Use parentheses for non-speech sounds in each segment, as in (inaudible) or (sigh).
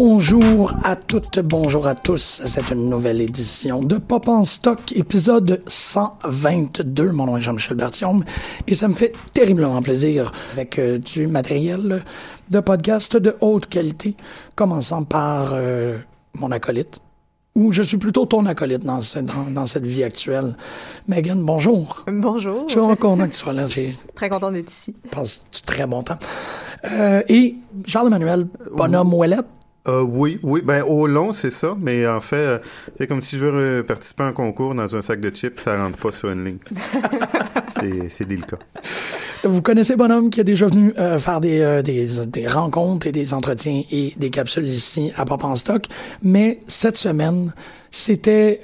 Bonjour à toutes, bonjour à tous. C'est une nouvelle édition de Pop en Stock, épisode 122. Mon nom est Jean-Michel Bertium et ça me fait terriblement plaisir avec euh, du matériel de podcast de haute qualité, commençant par euh, mon acolyte, ou je suis plutôt ton acolyte dans, cette- dans, dans cette vie actuelle. Megan, bonjour. Bonjour. Je suis vraiment content que tu sois là. J'ai Très content d'être ici. passé du très bon temps. Euh, et Charles-Emmanuel Bonhomme Ouellette, Euh, oui, oui, ben au long c'est ça, mais en fait, euh, c'est comme si je veux participer à un concours dans un sac de chips, ça rentre pas sur une ligne. (laughs) c'est délicat. Vous connaissez Bonhomme qui est déjà venu euh, faire des, des, des rencontres et des entretiens et des capsules ici à Pop en Stock. Mais cette semaine, c'était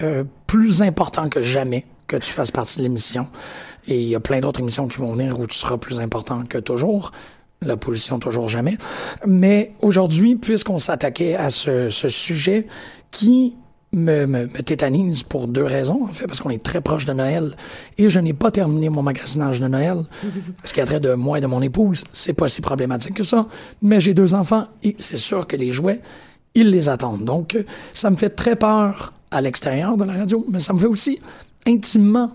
plus important que jamais que tu fasses partie de l'émission. Et il y a plein d'autres émissions qui vont venir où tu seras plus important que toujours. La position toujours jamais. Mais aujourd'hui, puisqu'on s'attaquait à ce, ce sujet qui me, me, me tétanise pour deux raisons, en fait, parce qu'on est très proche de Noël et je n'ai pas terminé mon magasinage de Noël. (laughs) Ce qui a trait de moi et de mon épouse, c'est pas si problématique que ça, mais j'ai deux enfants et c'est sûr que les jouets, ils les attendent. Donc, ça me fait très peur à l'extérieur de la radio, mais ça me fait aussi intimement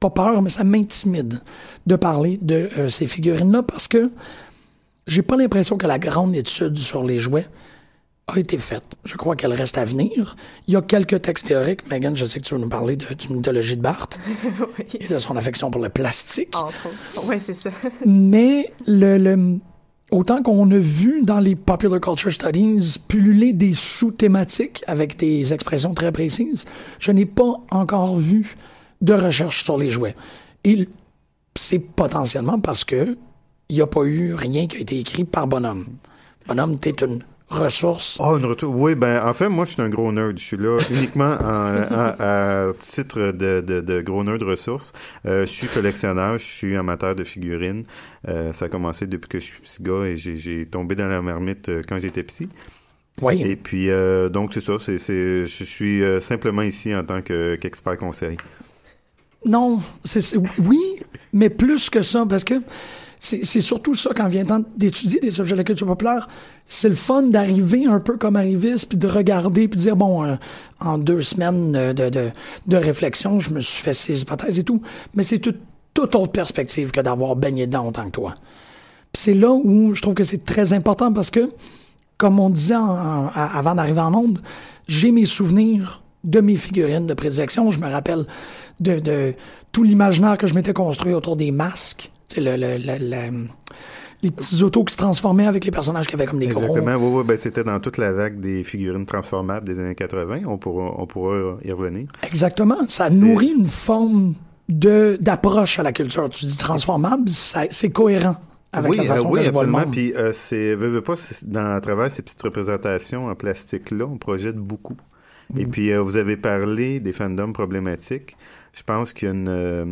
pas peur, mais ça m'intimide de parler de euh, ces figurines-là parce que j'ai pas l'impression que la grande étude sur les jouets a été faite. Je crois qu'elle reste à venir. Il y a quelques textes théoriques. Megan, je sais que tu veux nous parler de, d'une mythologie de Barthes (laughs) oui. et de son affection pour le plastique. Entre autres. Oui, c'est ça. (laughs) Mais le, le- autant qu'on a vu dans les popular culture studies pulluler des sous-thématiques avec des expressions très précises, je n'ai pas encore vu de recherche sur les jouets. Et c'est potentiellement parce que il n'y a pas eu rien qui a été écrit par Bonhomme. Bonhomme, t'es une ressource. Oh, une retour. Oui, ben en fait, moi je suis un gros nerd. Je suis là (laughs) uniquement en, en- à titre de, de, de gros nerd ressources. Euh, je suis collectionneur, je suis amateur de figurines. Euh, ça a commencé depuis que je suis petit gars et j'ai- tombé dans la marmite euh, quand j'étais petit. Oui. Et puis euh, donc c'est ça. C'est je suis simplement ici en tant que qu'expert conseil. Non, c'est c'est- oui, mais plus que ça, parce que c'est surtout ça quand vient d'étudier des objets de la culture populaire. C'est le fun d'arriver un peu comme arriviste, puis de regarder, puis de dire, bon, euh, en deux semaines de, de, réflexion, je me suis fait ces hypothèses et tout, mais c'est toute, toute autre perspective que d'avoir baigné dedans autant que toi. C'est là où je trouve que c'est très important parce que, comme on disait avant d'arriver en onde, j'ai mes souvenirs de mes figurines de prédilection. Je me rappelle de, de tout l'imaginaire que je m'étais construit autour des masques. C'est le, le, le- le- les petits autos qui se transformaient avec les personnages qui avaient comme des gros. Exactement. Oui, oui, ben c'était dans toute la vague des figurines transformables des années 80. On pourra on pourra y revenir. Exactement. Ça nourrit une forme de d'approche à la culture. Tu dis transformable, c'est cohérent avec oui, la façon euh, oui, absolument. Puis euh, c'est, veux, veux pas, dans à travers ces petites représentations en plastique là, on projette beaucoup. Et Mm. puis euh, vous avez parlé des fandoms problématiques. Je pense qu'il y a une, euh,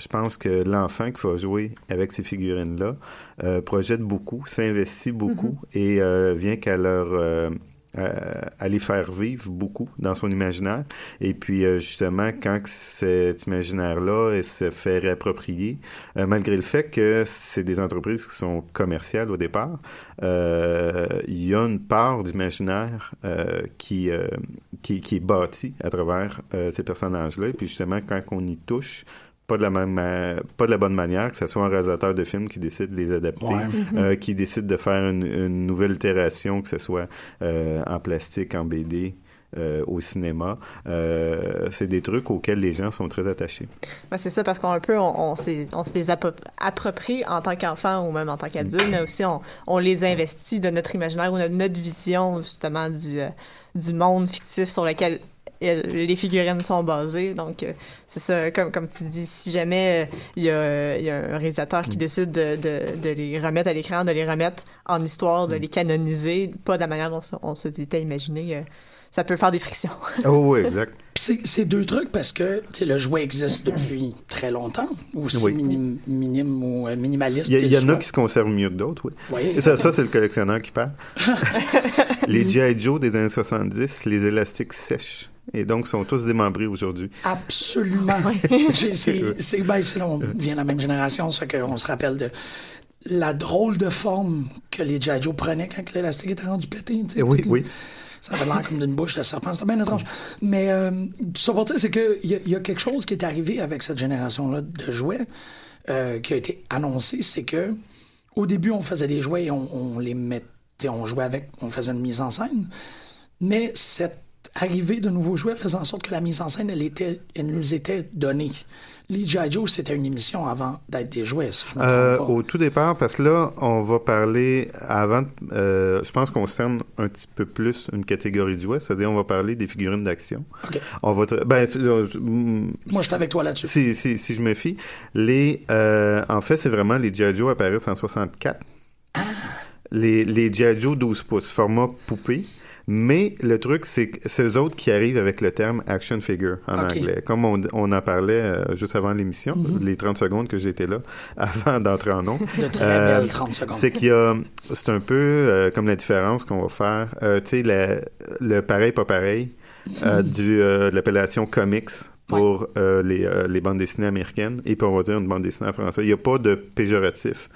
je pense que l'enfant qui va jouer avec ces figurines-là euh, projette beaucoup, s'investit beaucoup et euh, vient qu'à leur euh, à, les faire vivre beaucoup dans son imaginaire. Et puis, justement, quand cet imaginaire-là se fait réapproprier, malgré le fait que c'est des entreprises qui sont commerciales au départ, euh, il y a une part d'imaginaire euh, qui, euh, qui, qui est bâtie à travers ces personnages-là. Et puis, justement, quand on y touche, pas de la même ma- pas de la bonne manière que ce soit un réalisateur de films qui décide de les adapter Ouais. euh, qui décide de faire une, une nouvelle itération que ce soit euh, en plastique en BD euh, au cinéma. Euh, c'est des trucs auxquels les gens sont très attachés. C'est ça, parce qu'on un peu, on, on, s'est- on se les appro- approprie en tant qu'enfant ou même en tant qu'adulte, mais aussi on, on les investit de notre imaginaire ou de notre vision, justement, du, euh, du monde fictif sur lequel euh, les figurines sont basées. Donc, euh, c'est ça, comme, comme tu dis, si jamais euh, il y, a, il y a un réalisateur qui décide de, de, de les remettre à l'écran, de les remettre en histoire, de les canoniser, pas de la manière dont on se l'était imaginé, euh, ça peut faire des frictions. (laughs) oh oui exact C'est deux trucs parce que le jouet existe depuis très longtemps, aussi Oui. minim- minime ou euh, minimaliste. il y, en a qui se conservent mieux que d'autres oui Oui. Ça, ça c'est le collectionneur qui parle (laughs) les G.I. Joe des années 70 les élastiques sèchent et donc sont tous démembrés aujourd'hui Absolument. (laughs) J'ai- C'est ben, on vient de la même génération, ça qu'on se rappelle de la drôle de forme que les G.I. Joe prenaient quand l'élastique était rendu pété. oui tout- oui Ça avait l'air comme d'une bouche de serpent. C'était bien étrange. Mais euh, tout ça pour dire, c'est qu'il y, y a quelque chose qui est arrivé avec cette génération-là de jouets euh, qui a été annoncé. C'est que au début, on faisait des jouets et on, on les mettait, on jouait avec, on faisait une mise en scène. Mais cette arrivée de nouveaux jouets faisait en sorte que la mise en scène, elle, était, elle nous était donnée. Les G.I. Joe, c'était une émission avant d'être des jouets, si je me Euh, pas. au tout départ, parce que là, on va parler avant. euh, je pense qu'on cerne un petit peu plus une catégorie de jouets, c'est-à-dire on va parler des figurines d'action. On va. Ben, euh, je- mm, Moi, je suis avec toi là-dessus. si, si, si je me fie, les, euh, en fait, c'est vraiment les G.I. Joe apparaissent en 64. Ah. Les, les G.I. Joe 12 pouces, format poupée. Mais le truc, c'est que c'est eux autres qui arrivent avec le terme action figure en anglais. Comme on, on en parlait euh, juste avant l'émission, Mm-hmm. les 30 secondes que j'étais là, (laughs) avant d'entrer en nom. De très Euh, belles 30 secondes. C'est qu'il y a, c'est un peu euh, comme la différence qu'on va faire. Euh, tu sais, le pareil pas pareil euh, du euh, de l'appellation comics pour euh, les, euh, les bandes dessinées américaines et puis on va dire une bande dessinée en français. Il n'y a pas de péjoratif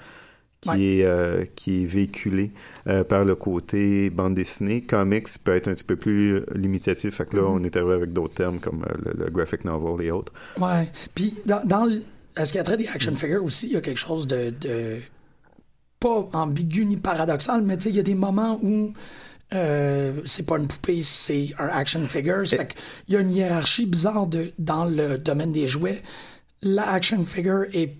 qui Ouais. est euh, qui est véhiculé euh, par le côté bande dessinée. Comics peut être un petit peu plus limitatif. Fait que là, on est arrivé avec d'autres termes comme euh, le, le graphic novel et autres. Ouais. Puis, dans, dans ce qui a trait des action figures aussi, il y a quelque chose de, de pas ambigu ni paradoxal, mais tu sais, il y a des moments où c'est pas une poupée, c'est un action figure. Ça Fait qu'il y a une hiérarchie bizarre de, dans le domaine des jouets. La action figure est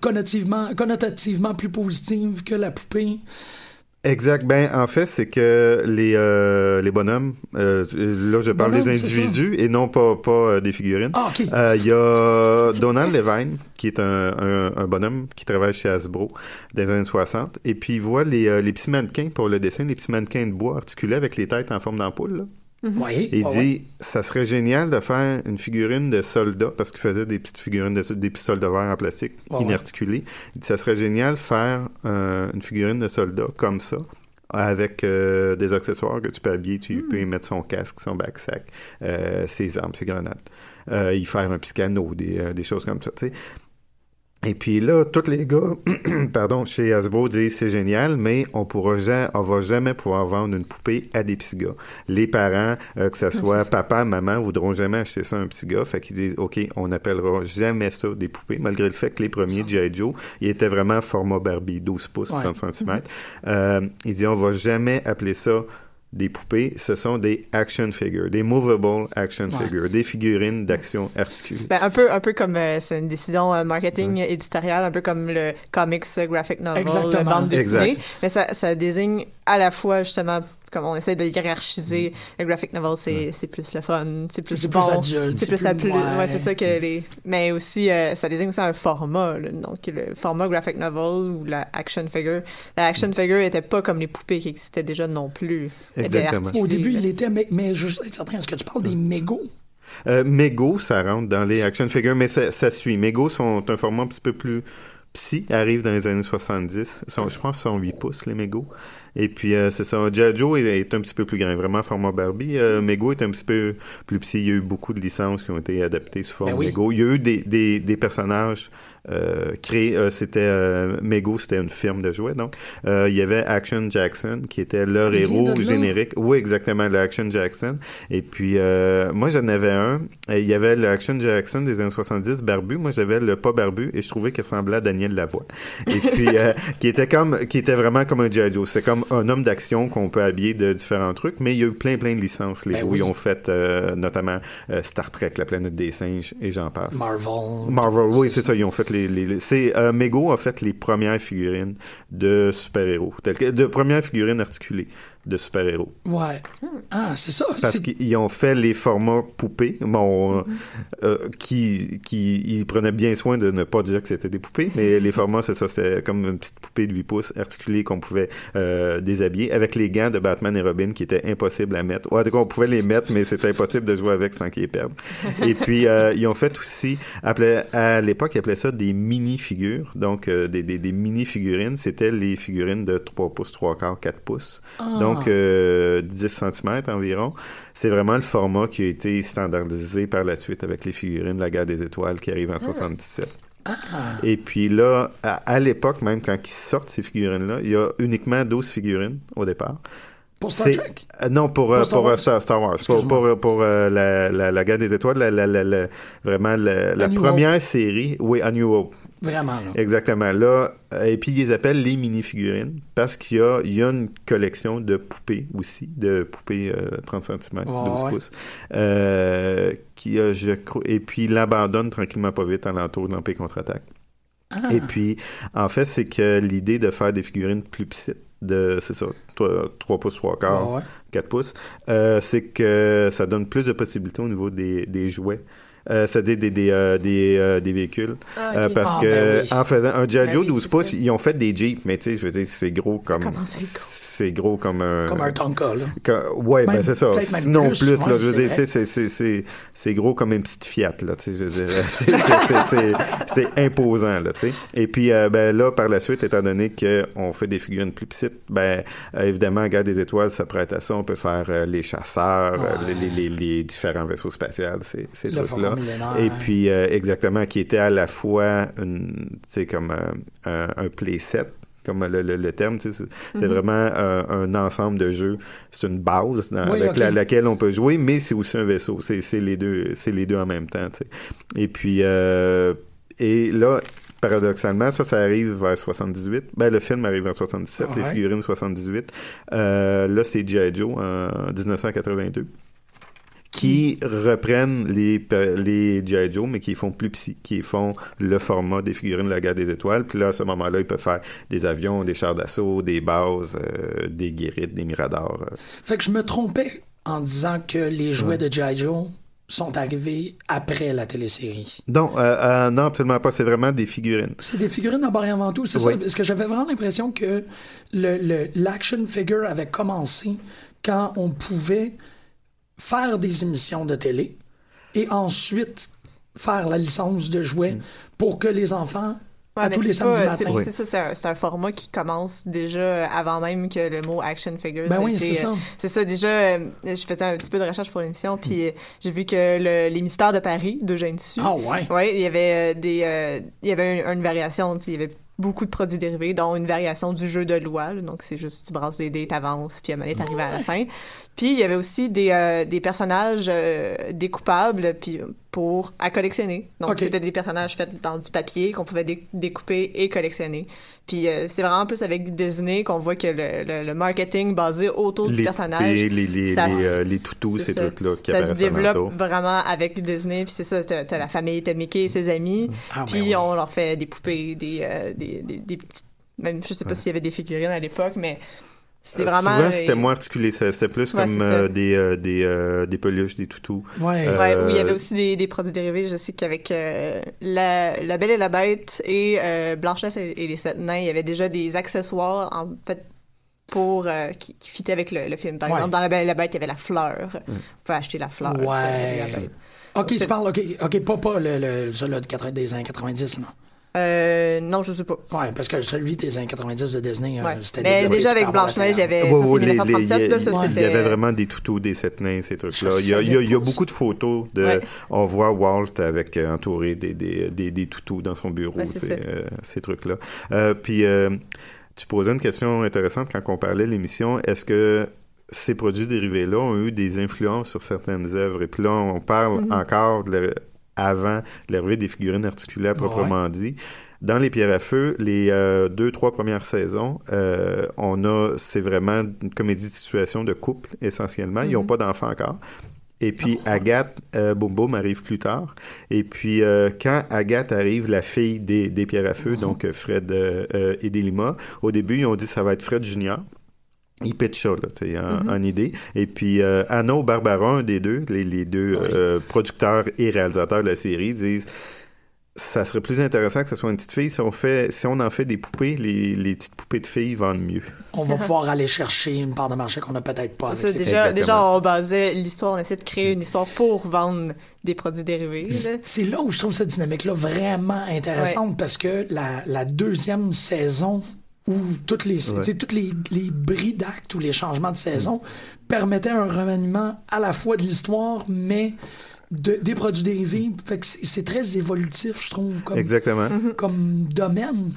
connotativement, connotativement plus positive que la poupée. Exact. Ben, en fait, c'est que les, euh, les bonhommes, euh, là, je parle des individus et non pas, pas euh, des figurines. Ah, Il y a Donald Levine, qui est un, un, un bonhomme qui travaille chez Hasbro des années 60. Et puis, il voit les, les petits mannequins pour le dessin, les petits mannequins de bois articulés avec les têtes en forme d'ampoule. Oui. Et il ouais, dit, ouais. ça serait génial de faire une figurine de soldat, parce qu'il faisait des petites figurines, de, des petits soldats verts en plastique, Ouais, ouais. inarticulés. Il dit, ça serait génial de faire euh, une figurine de soldat comme ça, avec euh, des accessoires que tu peux habiller. Tu peux y mettre son casque, son backsack, euh, ses armes, ses grenades. Euh, y faire un piscano, des, euh, des choses comme ça, tu sais. Et puis là, tous les gars, (clears throat) pardon, chez Hasbro disent c'est génial, mais on pourra jamais, on va jamais pouvoir vendre une poupée à des petits gars. Les parents, euh, que ce (laughs) soit papa, maman, voudront jamais acheter ça à un petit gars. Fait qu'ils disent, OK, on n'appellera jamais ça des poupées, malgré le fait que les premiers G.I. Joe, ils étaient vraiment format Barbie, 12 pouces, Ouais. 30 cm. Euh, ils disent, on va jamais appeler ça des poupées, ce sont des action figures, des movable action Ouais. figures, des figurines d'action articulée. Ben, un peu, un peu comme euh, c'est une décision euh, marketing éditoriale, un peu comme le comics euh, graphic novel, Exactement. bande dessinée. Exact. Mais ça, ça désigne à la fois justement comme on essaie de hiérarchiser le graphic novel, c'est c'est plus le fun, c'est plus C'est bon, plus adulte, c'est plus, la plus, ouais. ouais, c'est ça que les. Mais aussi, euh, ça désigne aussi un format, là. donc le format graphic novel ou la action figure. La action figure était pas comme les poupées qui existaient déjà non plus. Exactement. Au début, là. il était, mais, mais je suis certain, est-ce que tu parles des mégots? Euh, Mego, ça rentre dans les action figures, mais ça, ça suit. Mego sont un format un petit peu plus psy, arrive dans les années 70. Sont, je pense que sont 8 pouces, les Mego. Et puis, euh, c'est ça. Jajo est, est, un petit peu plus grand, vraiment format Barbie. Euh, Mego est un petit peu plus petit. Il y a eu beaucoup de licences qui ont été adaptées sous forme Ben oui. Mego. Il y a eu des, des, des personnages euh, créés. Euh, c'était euh, Mego, c'était une firme de jouets. Donc, euh, il y avait Action Jackson qui était leur héros générique. Oui, exactement, le Action Jackson. Et puis, euh, moi, j'en avais un. Il y avait le Action Jackson des années 70, barbu. Moi, j'avais le pas barbu et je trouvais qu'il ressemblait à Daniel Lavoie. Et puis, euh, (laughs) qui était comme, qui était vraiment comme un G.I. Joe. C'est comme un homme d'action qu'on peut habiller de différents trucs, mais il y a eu plein, plein de licences. Les Ben où oui. ils ont fait, euh, notamment, euh, Star Trek, la planète des singes, et j'en passe. Marvel. Marvel, oui, c'est ça. Ils ont fait les, les, les- c'est euh, Mego a fait les premières figurines de super-héros, de premières figurines articulées de super-héros. Ouais. Ah, c'est ça. Parce qu'ils ont fait les formats poupées, bon, euh, euh, qui, qui, ils prenaient bien soin de ne pas dire que c'était des poupées, mais les formats, c'est ça, c'était comme une petite poupée de 8 pouces articulée qu'on pouvait euh, déshabiller avec les gants de Batman et Robin qui étaient impossibles à mettre. Ouais, en tout cas, on pouvait les mettre, mais c'était impossible de jouer avec sans qu'ils les perdent. (laughs) Et puis, euh, ils ont fait aussi, appelait- à l'époque, ils appelaient ça des mini-figures, donc euh, des, des, des mini-figurines. C'était les figurines de 3 pouces, 3 quarts, 4 pouces. Ah. Donc, euh, 10 cm environ. C'est vraiment le format qui a été standardisé par la suite avec les figurines de la guerre des étoiles qui arrive en 77. Ah. Et puis là, à, à l'époque, même quand ils sortent ces figurines-là, il y a uniquement 12 figurines au départ. Pour Star Trek? euh, non, pour, Pour euh, pour, euh, Wars. Star, Wars. Pour, pour, pour, euh, la, la, des étoiles, la, vraiment la, première série. Oui, A New Hope. Vraiment, là. Exactement. Là, et puis ils les appellent les mini-figurines parce qu'il y y a une collection de poupées aussi, de poupées euh, 30 cm, 12 Ouais, ouais. pouces, qui, je crois, et puis ils l'abandonnent tranquillement pas vite à l'entour de l'Empire contre-attaque. Ah. Et puis, en fait, c'est que l'idée de faire des figurines plus petites, de, c'est ça, 3, pouces, 3 quarts, Ouais, ouais. 4 pouces, euh, c'est que ça donne plus de possibilités au niveau des, des jouets. Euh, c'est-à-dire des, des, euh, des, euh, des véhicules. Ah, Euh, ok. parce Ah, que ben oui. en faisant un G.I. Ben Joe oui, 12 c'est pouces, ça. ils ont fait des Jeeps, mais tu sais, je veux dire, c'est gros comme. gros? C'est gros comme un. Comme un Tonka, là. que- ouais, ben c'est ça. Sinon plus, plus, là, je veux c'est dire, c'est- gros comme une petite Fiat, là, tu sais, je veux dire, (laughs) c'est- imposant, là, tu sais. Et puis, euh, ben là, par la suite, étant donné qu'on fait des figurines plus petites, ben euh, évidemment, Guerre des étoiles, ça prête à ça. On peut faire euh, les chasseurs, euh, Ouais. les, les, les, différents vaisseaux spatials, ces, trucs-là. Et puis, euh, exactement, qui était à la fois, tu sais, comme euh, un, un playset, comme le, le, le terme, c'est c'est vraiment euh, un ensemble de jeux. C'est une base dans- Oui, avec la- laquelle on peut jouer, mais c'est aussi un vaisseau. C'est les deux, c'est les deux en même temps. Et puis, euh, et là, paradoxalement, ça, ça arrive vers 78. Ben, le film arrive en 77, les Ouais. figurines 78. Euh, là, c'est G.I. Joe en 1982 qui reprennent les, les G.I. Joe, mais qui font plus qui font le format des figurines de la guerre des étoiles. Puis là, à ce moment-là, ils peuvent faire des avions, des chars d'assaut, des bases, euh, des guérites, des miradors. euh. Fait que je me trompais en disant que les jouets de G.I. Joe sont arrivés après la télésérie. Non, euh, non, absolument pas. C'est vraiment des figurines. C'est des figurines d'abord et avant tout, c'est Oui. ça? Parce que j'avais vraiment l'impression que le, le- l'action figure avait commencé quand on pouvait faire des émissions de télé et ensuite faire la licence de jouets pour que les enfants, Ouais, à tous les samedis c'est- matins... C'est ça, c'est un, c'est un format qui commence déjà avant même que le mot action figure. Ben oui, été, c'est euh, ça. C'est ça, déjà, euh, je faisais un petit peu de recherche pour l'émission, puis euh, j'ai vu que le- les mystères de Paris, d'Eugène Sue, Ah ouais? Ouais, il y avait euh, des, euh, il y avait une, une variation, tu sais, il y avait beaucoup de produits dérivés, dont une variation du jeu de loi. là. donc, c'est juste, tu brasses des dés, t'avances, puis à donné, t'arrives à la fin. Puis, il y avait aussi des, euh, des personnages euh, découpables, puis pour, à collectionner. Donc, c'était des personnages faits dans du papier qu'on pouvait dé- découper et collectionner. Puis, euh, c'est vraiment plus avec Disney qu'on voit que le, le- le marketing basé autour du Les personnage les, les, ça les, euh, les toutous, c'est ces trucs-là qui ça se développe vraiment avec Disney puis c'est ça t'as, t'as la famille t'as Mickey et ses amis Ah, puis on leur fait des poupées des euh, des, des, des petites même je sais pas s'il y avait des figurines à l'époque mais c'est Euh, vraiment Souvent, euh, c'était moins articulé. C'était plus Ouais, comme euh, des, euh, des, euh, des peluches, des toutous. Ouais. Euh, Ouais, oui, il y avait aussi des, des produits dérivés. Je sais qu'avec euh, la, la Belle et la Bête et euh, Blanchesse et, et les Sept Nains, il y avait déjà des accessoires en fait pour euh, qui, qui fitaient avec le, le film. Par Ouais. exemple, dans La Belle et la Bête, il y avait la fleur. Vous pouvez acheter la fleur. Ouais. euh, la. Ok, tu parles, ok, ok, pas, pas le, le, celui de 80 des années 90, non. Euh, non, je sais pas. Ouais, parce que celui des années 90 de Disney, euh, Ouais. c'était Mais déjà avec Blanche-Neige, il y avait, Ouais, ça ouais, c'est les- 1937, les- là, ça il y avait vraiment des toutous, des sept nains, ces trucs-là. Il y a, il y a- savais il y a pas beaucoup de photos de. Ouais. On voit Walt avec euh, entouré des, des, des, des toutous dans son bureau, euh, ces trucs-là. Euh, puis euh, tu posais une question intéressante quand on parlait de l'émission. Est-ce que ces produits dérivés-là ont eu des influences sur certaines œuvres? Et puis là, on parle Mhm. encore de le- avant l'arrivée des figurines articulaires proprement dit. Dans les pierres à feu, les euh, deux, trois premières saisons, euh, on a, c'est vraiment une comédie de situation de couple essentiellement. Ils n'ont Mhm. pas d'enfants encore. Et puis Agathe, euh, Boum Boum arrive plus tard. Et puis euh, quand Agathe arrive, la fille des, des pierres à feu, donc euh, Fred euh, et Delima, au début ils ont dit ça va être Fred Junior. Il pitch ça, là, tu sais, en, Mhm. en idée. Et puis, euh, Anna ou Barbara, un des deux, les, les deux Oui. euh, producteurs et réalisateurs de la série, disent ça serait plus intéressant que ce soit une petite fille. Si on, fait, si on en fait des poupées, les, les petites poupées de filles vendent mieux. On va pouvoir aller chercher une part de marché qu'on n'a peut-être pas avec Ça, les déjà, déjà, on basait l'histoire, on essaie de créer une histoire pour vendre des produits dérivés. là. C'est c'est là où je trouve cette dynamique-là vraiment intéressante parce que la, la deuxième saison où toutes les, tu sais, toutes les, les bris d'actes ou les changements de saison permettaient un remaniement à la fois de l'histoire, mais de, des produits dérivés. Fait que c'est c'est très évolutif, je trouve, comme, Exactement. comme domaine.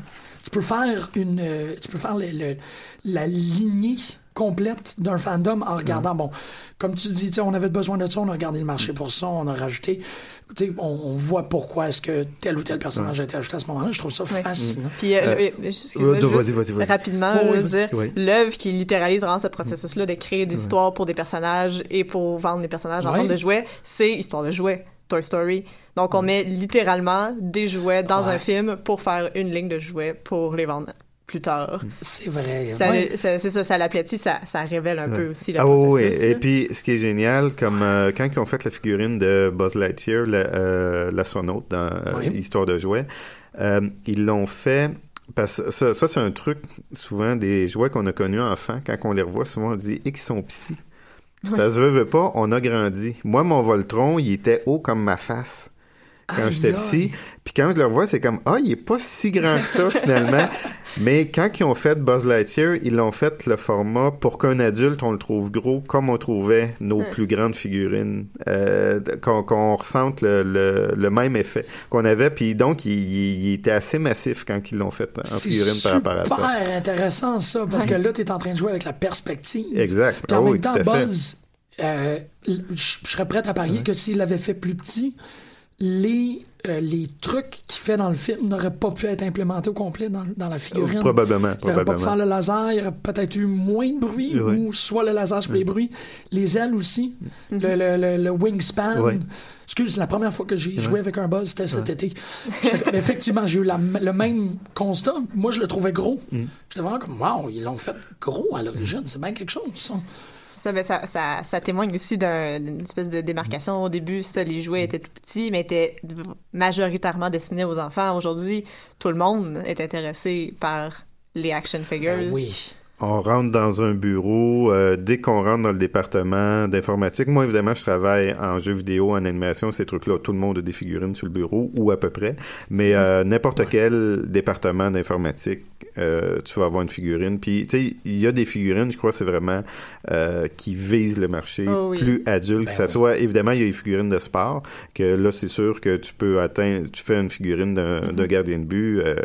Tu peux faire une, euh, tu peux faire le- le- la lignée complète d'un fandom en regardant, bon, comme tu dis, tu sais, on avait besoin de ça, on a regardé le marché pour ça, on a rajouté, tu sais, on, on voit pourquoi est-ce que tel ou tel personnage a été ajouté à ce moment-là. Je trouve ça Ouais. fascinant. Puis, euh, Euh, euh, juste- excuse-moi, euh, juste vas-y, vas-y, vas-y. rapidement, Oh, je oui, veux dire, oui. l'œuvre qui littéralise vraiment ce processus-là de créer des histoires pour des personnages et pour vendre des personnages en forme de jouets, c'est Histoire de jouets, Toy Story. Donc, on met littéralement des jouets dans Ouais. un film pour faire une ligne de jouets pour les vendre plus tard. C'est vrai. Ça- ouais. ça- C'est ça, ça l'aplatit, ça, ça révèle un peu aussi le Ah oui, processus. oui. là. Et puis, ce qui est génial, comme euh, quand ils ont fait la figurine de Buzz Lightyear, la- euh, dans euh, Oui. Histoire de jouets, euh, ils l'ont fait... Parce que ça, ça, c'est un truc, souvent, des jouets qu'on a connus enfants, quand on les revoit, souvent on dit « et qui sont petits ». Parce que, veux, veux pas, on a grandi. Moi, mon Voltron, il était haut comme ma face quand j'étais petit. Puis quand je le revois, c'est comme, ah, il est pas si grand que ça, (laughs) finalement. Mais quand ils ont fait Buzz Lightyear, ils l'ont fait le format pour qu'un adulte, on le trouve gros, comme on trouvait nos plus grandes figurines, euh, qu'on ressente le, le, le même effet qu'on avait. Puis donc, il, il- il était assez massif quand ils l'ont fait en C'est figurine par rapport à ça. super intéressant, ça, parce que là, tu es en train de jouer avec la perspective. Exact. Puis en Ah même temps. Buzz, euh, je je serais prêt à parier que s'il l'avait fait plus petit, les, euh, les trucs qu'il fait dans le film n'auraient pas pu être implémentés au complet dans, dans la figurine. Probablement, Il aurait pas pu probablement. faire le laser, il y aurait peut-être eu moins de bruit, Oui. ou soit le laser sur les bruits, les ailes aussi, Mhm. le, le, le, le wingspan. Oui. Excuse, c'est la première fois que j'ai joué avec un buzz, c'était cet été. Mais effectivement, j'ai eu la- le même constat. Moi, je le trouvais gros. Mm. J'étais vraiment comme, wow, ils l'ont fait gros à l'origine. C'est bien quelque chose. ça. Ça, ben, ça, ça, ça témoigne aussi d'un- d'une espèce de démarcation. Au début, ça, les jouets étaient tout petits, mais étaient majoritairement destinés aux enfants. Aujourd'hui, tout le monde est intéressé par les action figures. Ben oui. On rentre dans un bureau, euh, dès qu'on rentre dans le département d'informatique, moi évidemment je travaille en jeux vidéo, en animation, ces trucs-là, tout le monde a des figurines sur le bureau, ou à peu près, mais euh, n'importe quel département d'informatique, euh, tu vas avoir une figurine, puis tu sais, il y a des figurines, je crois c'est vraiment euh, qui visent le marché Oh oui. plus adulte, Ben que ça oui. soit, évidemment il y a les figurines de sport, que là c'est sûr que tu peux atteindre, tu fais une figurine d'un d'un gardien de but, euh,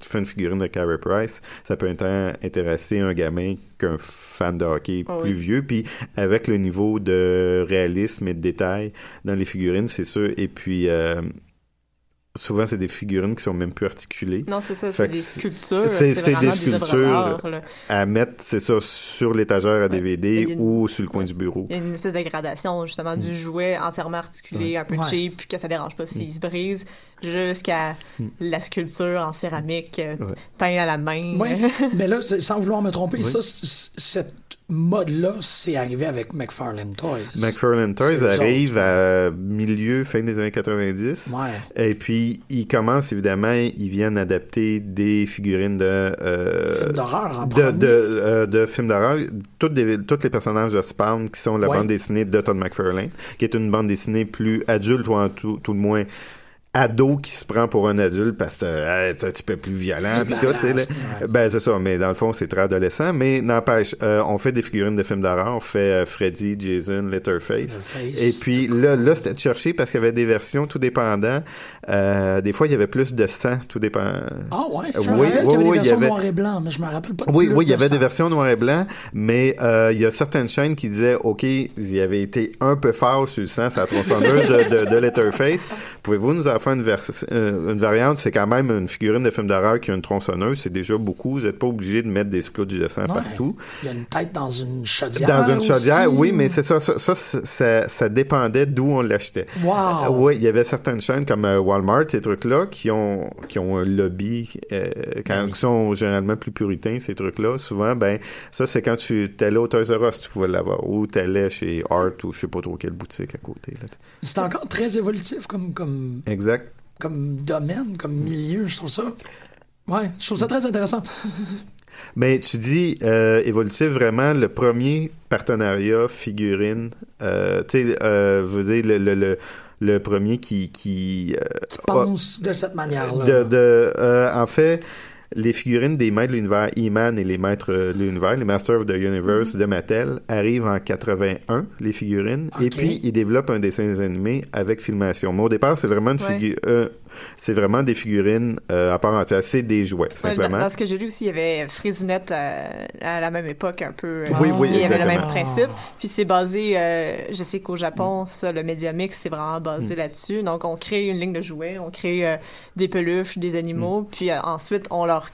tu fais une figurine de Carey Price, ça peut intéresser un gamin qu'un fan de hockey Ah plus oui. vieux. Puis avec le niveau de réalisme et de détail dans les figurines, c'est sûr. Et puis euh, souvent c'est des figurines qui sont même plus articulées. Non, c'est ça, c'est des sculptures. c'est- des sculptures. À mettre, c'est ça, sur l'étagère à DVD une- ou sur le coin du bureau. Il y a une espèce de gradation, justement, Mm. du jouet entièrement articulé, un peu Ouais. cheap, puis que ça dérange pas Mm. s'il se brise, jusqu'à la sculpture en céramique, euh, Ouais. peint à la main. Oui, (laughs) mais là, sans vouloir me tromper, Oui. ça, cette mode-là, c'est arrivé avec McFarlane Toys. McFarlane Toys arrive à milieu, fin des années 90. Ouais. Et puis, ils commencent évidemment, ils viennent adapter des figurines de euh, Film d'horreur en de, premier. de, euh, de films d'horreur, toutes les personnages de Spawn qui sont la Ouais. bande dessinée de Todd McFarlane, qui est une bande dessinée plus adulte ou en tout, tout le moins ado qui se prend pour un adulte parce que euh, c'est un petit peu plus violent puis tout là. ben c'est ça mais dans le fond c'est très adolescent mais n'empêche euh, on fait des figurines de films d'horreur on fait euh, Freddy Jason Letterface et puis là là c'était de chercher parce qu'il y avait des versions tout dépendant euh, des fois il y avait plus de sang tout dépend Ah ouais, je Oui, me y avait oui, des oui, il y versions avait- noir et blanc, mais je me rappelle pas. oui, oui, il y avait ça. des versions noir et blanc, mais euh, il y a certaines chaînes qui disaient, OK, il y avait été un peu fort sur le sang, sa tronçonneuse (laughs) de, de, de Letterface. Pouvez-vous nous en faire une, euh, une variante? C'est quand même une figurine de film d'horreur qui a une tronçonneuse, c'est déjà beaucoup. Vous n'êtes pas obligé de mettre des splouts de sang Ouais. partout. Il y a une tête dans une chaudière. Dans une chaudière, aussi. oui, mais c'est ça, ça, ça, ça, ça dépendait d'où on l'achetait. Wow. Euh, oui, il y avait certaines chaînes comme euh, Walmart, ces trucs-là, qui ont qui ont un lobby, euh, quand, Ben oui. qui sont généralement plus puritains, ces trucs-là. Souvent, ben ça, c'est quand tu t'allais au Toys R Us, tu pouvais l'avoir, ou t'allais chez Art, ou je sais pas trop quelle boutique à côté. C'est encore très évolutif comme, comme, Exact. Comme domaine, comme milieu, je trouve ça. Ouais, je trouve ça très intéressant. Mais (laughs) tu dis euh, évolutif vraiment le premier partenariat figurine, euh, tu sais, euh, veut dire le, le, le, le premier qui qui euh, a- pense de cette de, de euh, en fait les figurines des maîtres de l'univers E-Man et les maîtres de l'univers, les Masters of the Universe de Mattel arrivent en 81 les figurines et puis ils développent un dessin animé avec filmation. Mais au départ, c'est vraiment une Ouais. figure euh, c'est vraiment des figurines euh, à part entière, c'est des jouets simplement. Dans, dans ce que j'ai lu aussi, il y avait Frésinette à, à la même époque, un peu. euh, Oui, oui, Il y avait le même principe. Puis c'est basé, euh, je sais qu'au Japon, ça, le Media Mix, c'est vraiment basé là-dessus. Donc, on crée une ligne de jouets, on crée euh, des peluches, des animaux, puis euh, ensuite, on leur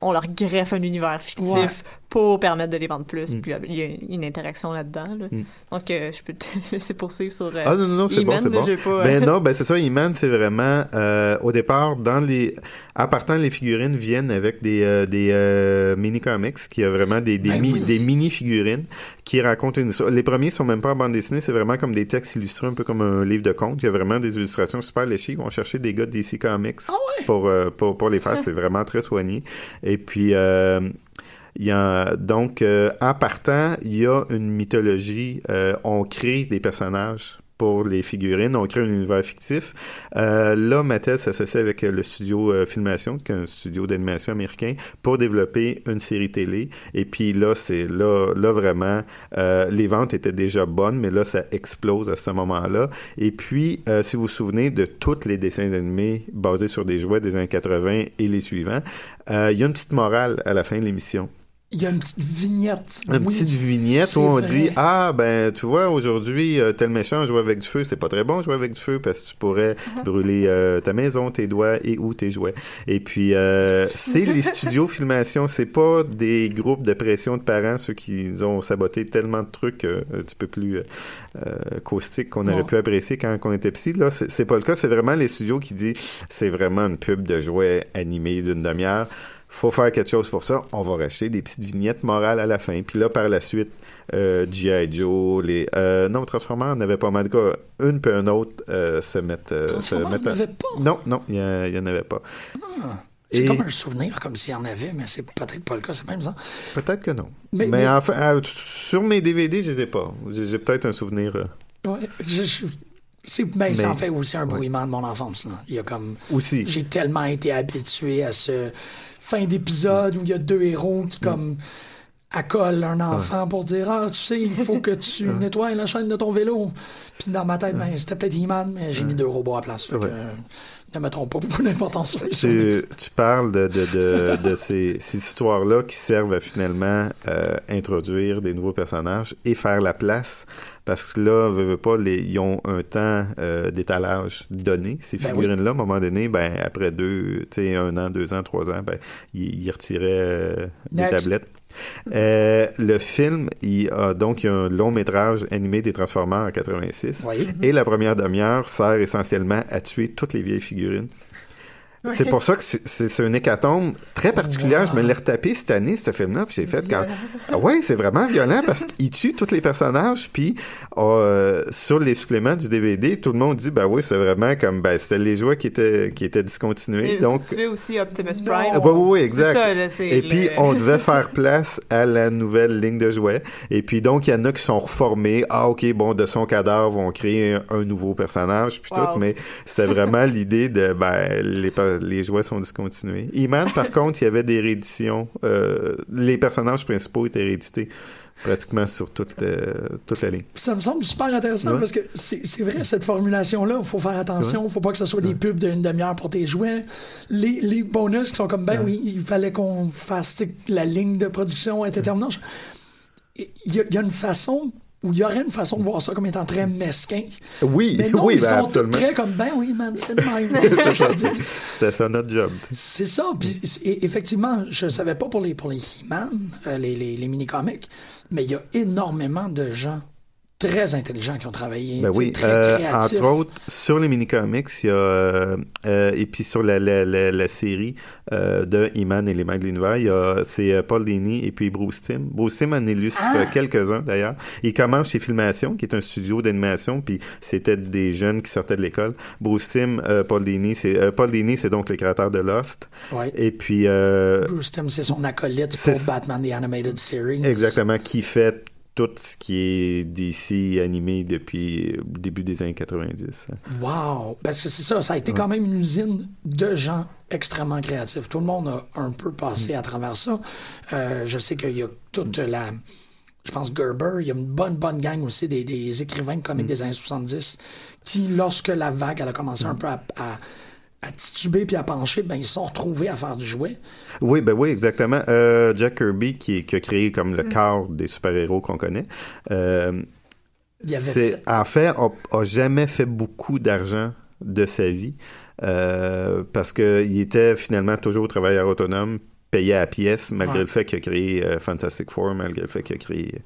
on leur greffe un univers fictif Ouais. Pour permettre de les vendre plus. Mm. Puis il y a une interaction là-dedans. là. Mm. Donc, euh, je peux te (laughs) laisser poursuivre sur euh, Ah non, non, non, c'est bon, c'est bon. pas, Ben euh, non, (laughs) ben c'est ça, Iman, c'est vraiment euh, au départ dans les à partant les figurines viennent avec des euh, des euh, mini comics qui a vraiment des des, Ben mi- oui. des mini figurines qui racontent une histoire. Les premiers sont même pas en bande dessinée, c'est vraiment comme des textes illustrés un peu comme un livre de contes, il y a vraiment des illustrations super léchées, ils vont chercher des gars de DC Comics Ah ouais? pour, euh, pour pour les faire, (laughs) c'est vraiment très soigné. Et puis euh, il y a, donc, euh, en partant, il y a une mythologie. Euh, on crée des personnages pour les figurines. On crée un univers fictif. Euh, là, Mattel s'associe avec le studio euh, Filmation, qui est un studio d'animation américain, pour développer une série télé. Et puis là, c'est là, là vraiment, euh, les ventes étaient déjà bonnes, mais là, ça explose à ce moment-là. Et puis, euh, si vous vous souvenez de tous les dessins animés basés sur des jouets des années 80 et les suivants, euh, il y a une petite morale à la fin de l'émission. Il y a une petite vignette. Une Oui. petite vignette où on vrai. dit ah ben tu vois aujourd'hui euh, tel méchant joue avec du feu c'est pas très bon jouer avec du feu parce que tu pourrais (laughs) brûler euh, ta maison tes doigts et ou tes jouets et puis euh, c'est les studios filmation c'est pas des groupes de pression de parents ceux qui nous ont saboté tellement de trucs euh, un petit peu plus caustiques qu'on aurait pu apprécier quand, on était petit là c'est c'est pas le cas c'est vraiment les studios qui disent c'est vraiment une pub de jouets animés d'une demi-heure faut faire quelque chose pour ça. On va racheter des petites vignettes morales à la fin. Puis là, par la suite, euh, G.I. Joe, les... Euh, non, Transformers, on avait pas mal. En tout cas, une puis un autre euh, se mettent... euh, se mettent il y en avait pas? Non, non, il y, en avait pas. J'ai Et comme un souvenir comme s'il y en avait, mais c'est peut-être pas le cas, c'est même ça. peut-être que non. Mais- Mais, mais- enfin, euh, sur mes DVD, je les ai pas. J'ai peut-être un souvenir euh, Ouais, je- c'est ben, c'est Mais- en fait aussi un brouillement de mon enfance. Là. Il y a comme aussi. j'ai tellement été habitué à ce fin d'épisode où il y a deux héros qui comme accolent un enfant pour dire ah tu sais il faut que (laughs) tu nettoies la chaîne de ton vélo puis dans ma tête ben c'était peut-être He-Man mais j'ai mis deux robots à la place fait que, euh, ne mettons pas beaucoup d'importance sur les souvenirs. tu, tu parles de, de, de, de ces, ces histoires-là qui servent à finalement euh, introduire des nouveaux personnages et faire la place. Parce que là, veux, veux pas, les, ils ont un temps euh, d'étalage donné, ces Ben figurines-là. À un moment donné, ben, après deux, tu sais, un an, deux ans, trois ans, ben, ils, ils retiraient euh, des tablettes. Euh, le film, il a donc il y a un long métrage animé des Transformers en 86. Oui. Et la première demi-heure sert essentiellement à tuer toutes les vieilles figurines. C'est pour ça que c'est- une hécatombe très particulière. Je me l'ai retapé cette année, ce film-là, puis j'ai fait quand... Ah ouais, c'est vraiment violent parce qu'il tue tous les personnages, puis euh, sur les suppléments du DVD, tout le monde dit, ben oui, c'est vraiment comme, ben c'était les jouets qui étaient, qui étaient discontinués. Et Donc, tu es aussi Optimus. Prime. oui, oui, oui, exact. Ça, là, Et le- puis, on devait faire place à la nouvelle ligne de jouets. Et puis, donc, il y en a qui sont reformés. Ah, OK, bon, de son cadavre, on crée un, un nouveau personnage, puis Wow. tout. Mais c'était vraiment l'idée de, ben, les, per- les jouets sont discontinués. Iman, par (laughs) contre, il y avait des rééditions. Euh, les personnages principaux étaient réédités pratiquement sur toute, euh, toute la ligne. Ça me semble super intéressant Ouais. parce que c'est vrai, cette formulation-là, il faut faire attention. Il faut pas que ce soit des pubs d'une demi-heure pour tes jouets. Les, les bonus qui sont comme, ben oui, il fallait qu'on fasse, la ligne de production Il y, a, il y a une façon, ou il y aurait une façon de voir ça comme étant très mesquin. Oui, Mais non, oui, ils ben, sont absolument. très comme, ben oui, man, c'est le même. (laughs) (laughs) C'était ça notre job. C'est ça. Puis effectivement, je savais pas pour les pour les He-Man, euh, les, les, les mini-comics, mais il y a énormément de gens très intelligents qui ont travaillé. Ben oui, très euh, entre autres, sur les mini-comics, il y a, euh, euh, et puis sur la, la, la, la série euh, de Iman et les Mains de l'Univers, il y a, c'est euh, Paul Dini et puis Bruce Timm. Bruce Timm en illustre Ah! quelques-uns, d'ailleurs. Il commence chez Filmation, qui est un studio d'animation, puis c'était des jeunes qui sortaient de l'école. Bruce euh, Paul Dini, c'est, euh, Paul Dini, c'est donc le créateur de Lost. Ouais. Et puis, euh, Bruce Timm, c'est son acolyte pour. Batman The Animated Series. exactement, qui fait tout ce qui est DC animé depuis le début des années 90. Wow! Parce que c'est ça, ça a été quand même une usine de gens extrêmement créatifs. Tout le monde a un peu passé à travers ça. Euh, je sais qu'il y a toute la... Je pense Gerber, il y a une bonne, bonne gang aussi des, des écrivains de comics des années 70 qui, lorsque la vague elle a commencé un peu à, à, à tituber puis à pencher, ben ils sont retrouvés à faire du jouet. Oui, ben oui, exactement. Euh, Jack Kirby, qui, qui a créé comme le quart des super-héros qu'on connaît, euh, Il avait c'est, fait- en fait, a, a jamais fait beaucoup d'argent de sa vie euh, parce qu'il était finalement toujours travailleur autonome, payé à la pièce, malgré Ouais. le fait qu'il a créé euh, Fantastic Four, malgré le fait qu'il a créé...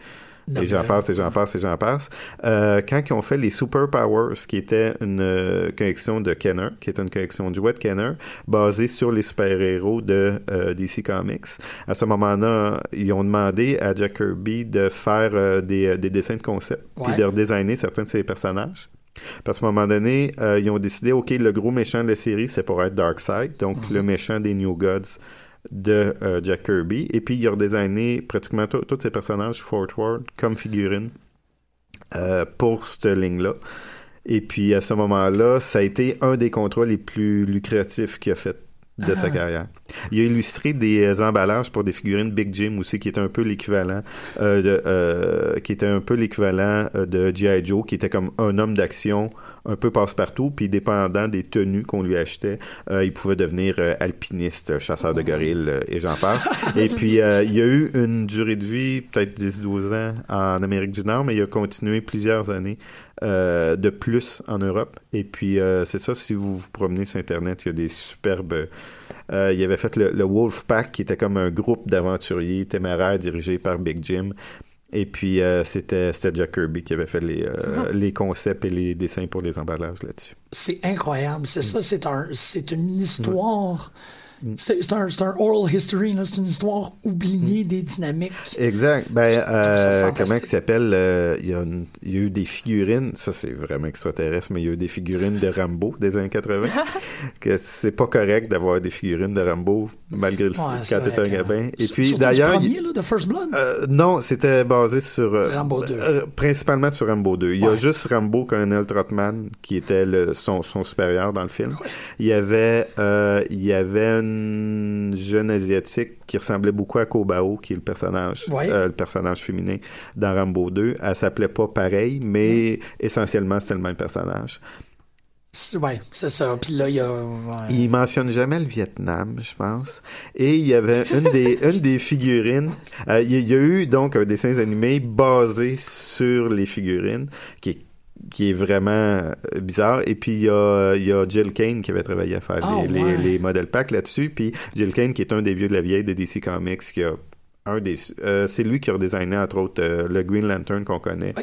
Et j'en passe, et j'en passe, et j'en passe. Euh, quand ils ont fait les Super Powers, qui était une euh, collection de Kenner, qui est une collection de jouets de Kenner, basée sur les super-héros de euh, DC Comics, à ce moment-là, ils ont demandé à Jack Kirby de faire euh, des, des dessins de concept, puis de redesigner certains de ses personnages. Parce qu'à un moment donné, ils ont décidé, OK, le gros méchant de la série, c'est pour être Darkseid, donc Mhm. le méchant des New Gods de euh, Jack Kirby. Et puis, il a redesigné pratiquement tous ses personnages forward comme figurines euh, pour cette ligne-là. Et puis, à ce moment-là, ça a été un des contrats les plus lucratifs qu'il a fait de sa Ah. carrière. Il a illustré des euh, emballages pour des figurines Big Jim aussi, qui était un peu l'équivalent euh, de, qui était un peu l'équivalent de G.I. Joe, qui était comme un homme d'action un peu passe-partout, puis dépendant des tenues qu'on lui achetait, euh, il pouvait devenir euh, alpiniste, chasseur de gorilles, euh, et j'en passe. (laughs) et puis, il y a eu une durée de vie, peut-être 10-12 ans en Amérique du Nord, mais il a continué plusieurs années euh, de plus en Europe. Et puis, euh, c'est ça, si vous vous promenez sur Internet, il y a des superbes... Euh, il avait fait le, le Wolfpack, qui était comme un groupe d'aventuriers téméraires dirigé par Big Jim. Et puis, euh, c'était c'était Jack Kirby qui avait fait les, euh, les concepts et les dessins pour les emballages là-dessus. C'est incroyable. C'est ça, c'est un, c'est une histoire. C'est un, c'est un oral history, là. c'est une histoire oubliée des dynamiques. Exact. Ben, euh, comment il s'appelle euh, il, y a une- il y a eu des figurines, ça c'est vraiment extraterrestre, mais il y a eu des figurines de Rambo des années 80. (laughs) que c'est pas correct d'avoir des figurines de Rambo malgré le Ouais, quand t'es un gabin. Et puis d'ailleurs, de First Blood. Euh, non, c'était basé sur Rambo 2. euh, principalement sur Rambo 2. Il y a juste Rambo Colonel Trotman qui était le, son, son supérieur dans le film. Il y avait il y avait une jeune asiatique qui ressemblait beaucoup à Kobao qui est le personnage Ouais. euh, le personnage féminin dans Rambo 2. Elle s'appelait pas pareil, mais essentiellement c'était le même personnage. Ouais, c'est ça. Puis là, il y a. ouais. Il mentionne jamais le Vietnam, je pense. Et il y avait une des, (laughs) une des figurines. euh, il y a- il y a eu donc un dessin animé basé sur les figurines, qui est qui est vraiment euh, bizarre. Et puis, il y a, il y a Jill Kane qui avait travaillé à faire Ah, les, ouais. les, les modèles packs là-dessus. Puis, Jill Kane, qui est un des vieux de la vieille de DC Comics, qui a un des, euh, c'est lui qui a designé entre autres euh, le Green Lantern qu'on connaît,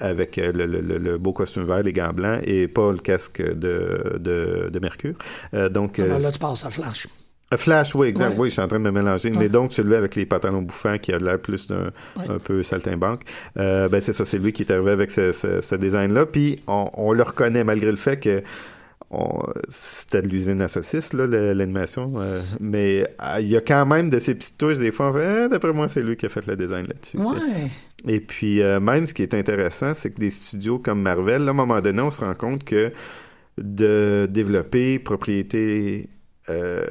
avec euh, le, le- le- beau costume vert, les gants blancs et pas le casque de, de, de Mercure. Euh, donc Là, euh, là, tu passes à Flash. Flash, oui, exact. Ouais. Oui, je suis en train de me mélanger. Ouais. Mais donc, celui avec les pantalons bouffants qui a l'air plus d'un Ouais. un peu saltimbanque, euh, ben c'est ça, c'est lui qui est arrivé avec ce, ce- ce design-là. Puis on, on le reconnaît malgré le fait que c'était de l'usine à le- l'animation. euh, mais ah, il y a quand même de ces petites touches. Des fois, on fait, Ah, d'après moi, c'est lui qui a fait le design là-dessus. Et puis, euh, même ce qui est intéressant, c'est que des studios comme Marvel, là, à un moment donné, on se rend compte que de développer propriété, euh,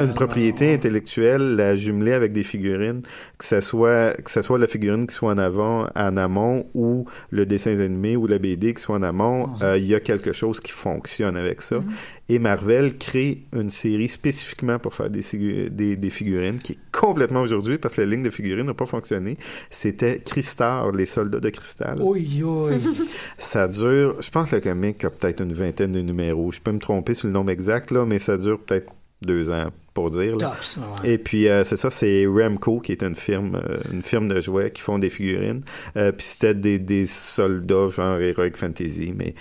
une propriété intellectuelle, la jumeler avec des figurines, que ce soit que ce soit la figurine qui soit en avant, en amont, ou le dessin animé ou la BD qui soit en amont, euh, il y a quelque chose qui fonctionne avec ça. Et Marvel crée une série spécifiquement pour faire des, des figurines qui est complètement aujourd'hui parce que la ligne de figurines n'a pas fonctionné. C'était Cristar, les soldats de cristal. Oui, oui. (laughs) Ça dure, je pense que le comic a peut-être une vingtaine de numéros. Je peux me tromper sur le nombre exact, là, mais ça dure peut-être deux ans pour dire. là. Ouais. Et puis euh, c'est ça, c'est Remco qui est une firme, euh, une firme de jouets qui font des figurines. Euh, puis c'était des, des soldats genre Heroic Fantasy, mais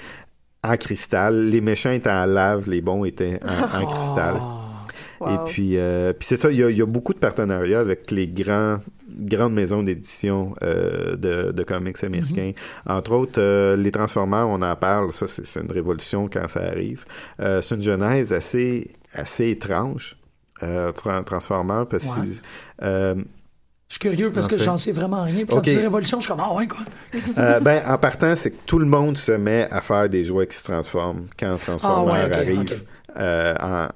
en cristal. Les méchants étaient en lave, les bons étaient en, en (laughs) cristal. Oh. Et puis, euh, puis c'est ça, il y, a, il y a beaucoup de partenariats avec les grands, grandes maisons d'édition euh, de, de comics américains. Entre autres, euh, les Transformers, on en parle, ça c'est une révolution quand ça arrive. C'est une genèse assez, assez étrange, Tra- Transformers, parce que... Ouais. Je suis curieux parce En que fait. j'en sais vraiment rien. Puis quand Ok. tu dis révolution, je suis comme, ah ouais, quoi. euh, ben, en partant, c'est que tout le monde se met à faire des jouets qui se transforment quand Transformers Ah ouais, arrive ok. euh,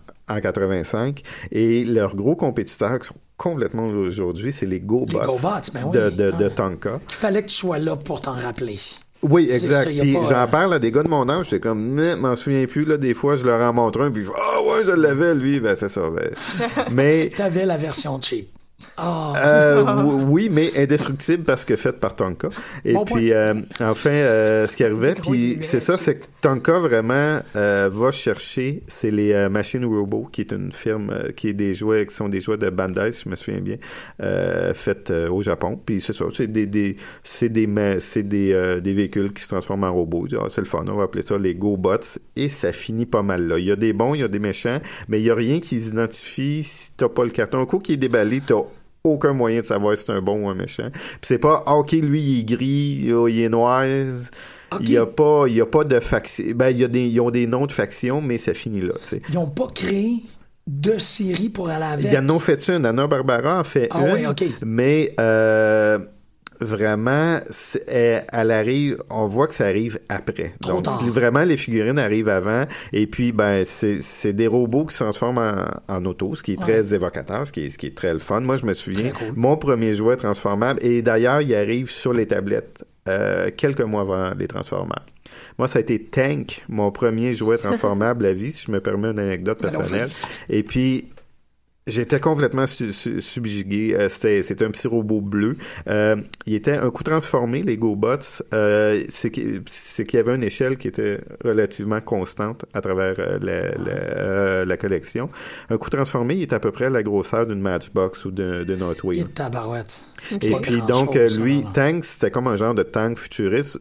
en, en 85. Et leurs gros compétiteurs qui sont complètement aujourd'hui, c'est les GoBots, GoBots, ben oui. de, de. Tonka. Il fallait que tu sois là pour t'en rappeler. Oui, exact. Puis j'en euh, parle à des gars de mon âge, j'étais comme, mais m'en souviens plus, là, des fois, je leur en montre un, puis ils font, ah ouais, je l'avais, lui, ben c'est ça. ben. (laughs) mais T'avais la version cheap. Ah. Euh, (laughs) oui, mais indestructible parce que faite par Tonka. Et Bon puis, euh, enfin, euh, ce qui arrivait, puis c'est ça, c'est que Tonka vraiment va chercher, c'est les euh, Machine Robo, qui est une firme qui est des jouets, qui sont des jouets de Bandai, si je me souviens bien, faites au Japon. Puis c'est ça, c'est des, des c'est des, ma- c'est des, des véhicules qui se transforment en robots. Ah, c'est le fun, on va appeler ça les GoBots. Et ça finit pas mal là. Il y a des bons, il y a des méchants, mais il y a rien qui s'identifie si t'as pas le carton. Un coup qui est déballé, t'as aucun moyen de savoir si c'est un bon ou un méchant. Puis c'est pas ah, OK, lui il est gris, oh, il est noir. Il y a pas il y a pas de faction. Ben il y a des ils ont des noms de factions mais ça finit là. Ils n'ont pas créé de série pour aller avec. Il y en a fait une, Anna Barbara en fait Ah une, ok. mais euh, vraiment, elle, elle arrive, on voit que ça arrive après. Trop Donc tard. vraiment, les figurines arrivent avant, et puis ben c'est des robots qui se transforment en, en auto, ce qui est très évocateur, ce qui est ce qui est très le fun. Moi, je me souviens, cool. mon premier jouet transformable, et d'ailleurs, il arrive sur les tablettes euh, quelques mois avant les Transformers. Moi, ça a été Tank, mon premier jouet transformable à vie, si je me permets une anecdote personnelle. Et puis, J'étais complètement su- su- subjugué. Euh, C'était un petit robot bleu. Euh, il était un coup transformé, les GoBots. Euh, c'est qu'il qu'il y avait une échelle qui était relativement constante à travers euh, la, la, euh, la collection. Un coup transformé, il est à peu près la grosseur d'une Matchbox ou d'un d'un Hot Il Wheel. est tabarouette. Et puis donc, euh, lui. Tank, c'était comme un genre de tank futuriste.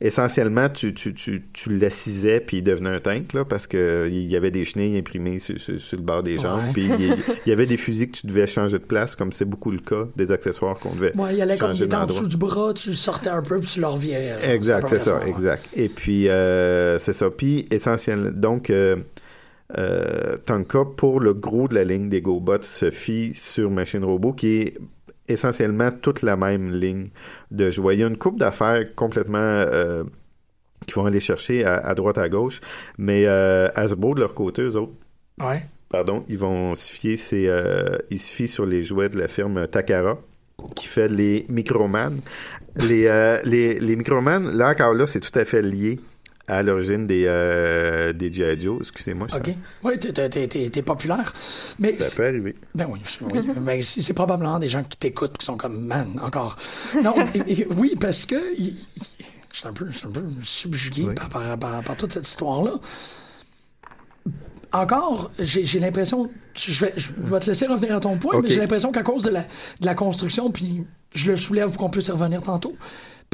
Essentiellement, tu, tu, tu, tu l'assisais puis il devenait un tank, là, parce que euh, il y avait des chenilles imprimées sur, sur, sur le bord des jambes. Ouais. Puis il, (laughs) il y avait des fusils que tu devais changer de place, comme c'est beaucoup le cas des accessoires qu'on devait Ouais, il allait comme il changer était en dessous du bras, tu le sortais un peu puis tu le revirais. genre. Exact, c'est ça, ouais. exact. Et puis, euh, c'est ça. Puis, essentiellement, donc, euh, euh, Tonka, pour le gros de la ligne des GoBots, se fie sur Machine Robot, qui est essentiellement toute la même ligne de jouets. Il y a une coupe d'affaires complètement... Euh, qui vont aller chercher à, à droite, à gauche, mais euh, Hasbro, de leur côté, eux autres, Ouais. pardon, ils vont se fier, c'est, euh, ils se fient sur les jouets de la firme Takara, qui fait les Microman. Les, euh, les, les Microman, là encore là, c'est tout à fait lié à l'origine des, euh, des G.I. Joe. Excusez-moi, ça, OK. Oui, t'es, t'es- t'es- t'es- t'es populaire. Mais ça c'est- peut arriver. Ben oui, c'est- oui. (laughs) Ben, c'est c'est probablement des gens qui t'écoutent qui sont comme man encore. Non, et- et- oui, parce que je suis un peu, je suis un peu subjugué Oui. par, par, par- par toute cette histoire-là. encore, j'ai j'ai l'impression, je vais, je vais te laisser revenir à ton point, mais j'ai l'impression qu'à cause de la, de la construction, puis je le soulève pour qu'on puisse y revenir tantôt,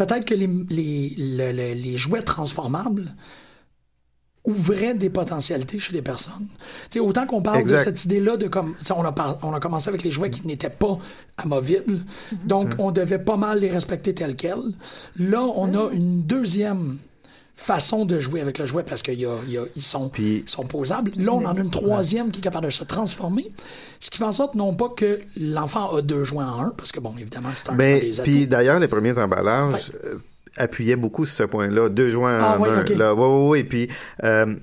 peut-être que les, les, le- le- les jouets transformables ouvraient des potentialités chez les personnes. Autant qu'on parle Exact. de cette idée-là de comme, on a, par- on a commencé avec les jouets qui n'étaient pas amovibles, donc on devait pas mal les respecter tels quels. Là, on a une deuxième façon de jouer avec le jouet parce qu'ils sont, Puis- sont posables. Là, on en a une troisième qui est capable de se transformer, ce qui fait en sorte non pas que l'enfant a deux jouets en un, parce que bon, évidemment, c'est un, Ben, des puis d'ailleurs, les premiers emballages euh, appuyaient beaucoup sur ce point-là. Deux joints Ah, en ouais, un. ok. Là, ouais, ouais, ouais. Puis euh,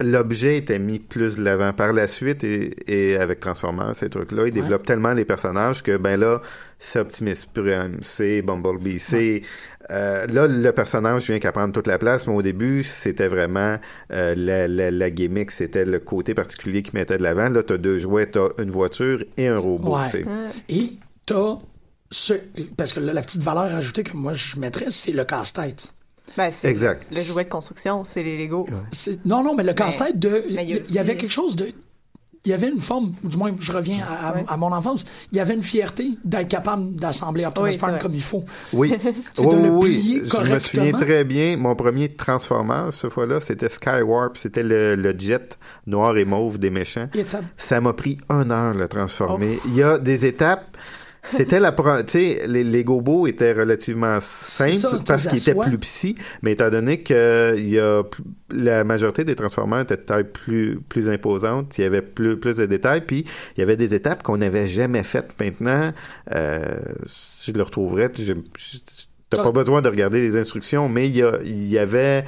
l'objet était mis plus de l'avant. Par la suite, et, et avec Transformers, ces trucs-là, ils développent tellement les personnages que, ben là, c'est Optimus Prime, c'est Bumblebee, c'est... euh, là, le personnage vient qu'à prendre toute la place, mais au début, c'était vraiment euh, la, la, la gimmick, c'était le côté particulier qui mettait de l'avant. Là, t'as deux jouets, t'as une voiture et un robot. Ouais. Et t'as ce... Parce que là, la petite valeur ajoutée que moi, je mettrais, c'est le casse-tête. Ben, c'est Exact. Le jouet de construction, c'est les Lego. C'est- Non, non, mais le casse-tête de. mais il y avait quelque chose de. Il y avait une forme, ou du moins, je reviens à, à- Ouais. à mon enfance, il y avait une fierté d'être capable d'assembler Optimus Oui, Prime comme il faut. Oui, (laughs) oui, de le oui. Je me souviens très bien. Mon premier Transformers, cette fois-là, c'était Skywarp. C'était le, le jet noir et mauve des méchants. Étape. Ça m'a pris une heure le transformer. Il y a des étapes. C'était la pro- tu sais les, les gobos étaient relativement simples ça, parce qu'ils étaient plus petits. Mais étant donné que il y a la majorité des transformers étaient de taille plus plus imposante il y avait plus plus de détails. Puis il y avait des étapes qu'on n'avait jamais faites. Maintenant euh, je le retrouverai je, je- t'as pas besoin de regarder les instructions mais il y, a- il y avait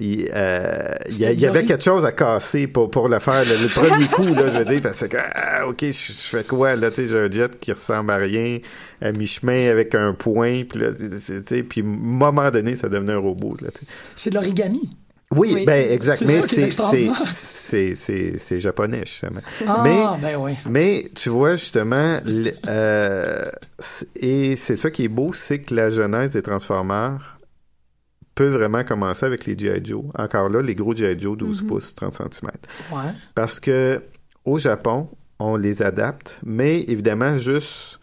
il, euh, il y, avait quelque chose à casser pour, pour le faire. Le, le premier coup, là, je veux dire, parce que, ah, OK, je, je fais quoi, là, tu sais, j'ai un jet qui ressemble à rien, à mi-chemin avec un point, puis là, tu sais, puis à un moment donné, ça devenait un robot, là, tu sais. C'est de l'origami. Oui, Oui. ben, exact, C'est mais c'est, c'est, extraordinaire. c'est, c'est, c'est japonais, justement. Ah, mais, ben oui. mais tu vois justement, euh, et c'est ça qui est beau, c'est que la genèse des Transformers peut vraiment commencer avec les G.I. Joe. Encore là, les gros G.I. Joe 12 pouces, 30 cm. Ouais. Parce que au Japon, on les adapte, mais évidemment, juste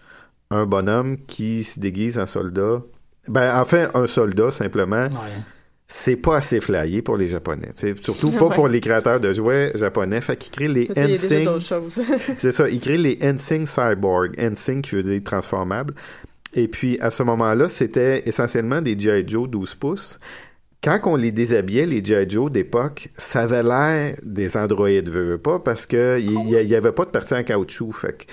un bonhomme qui se déguise en soldat. Ben, enfin, un soldat, simplement ouais. c'est pas assez flyé pour les Japonais. Surtout (laughs) pas Ouais. pour les créateurs de jouets japonais. Fait qu'ils créent les choses. (laughs) C'est ça, ils créent les Ensing Cyborg. Ensing qui veut dire transformable. Et puis, à ce moment-là, c'était essentiellement des G.I. Joe 12 pouces. Quand on les déshabillait, les G.I. Joe d'époque, ça avait l'air des androïdes, veux, veux pas, parce que il y, il y avait pas de partie en caoutchouc. Fait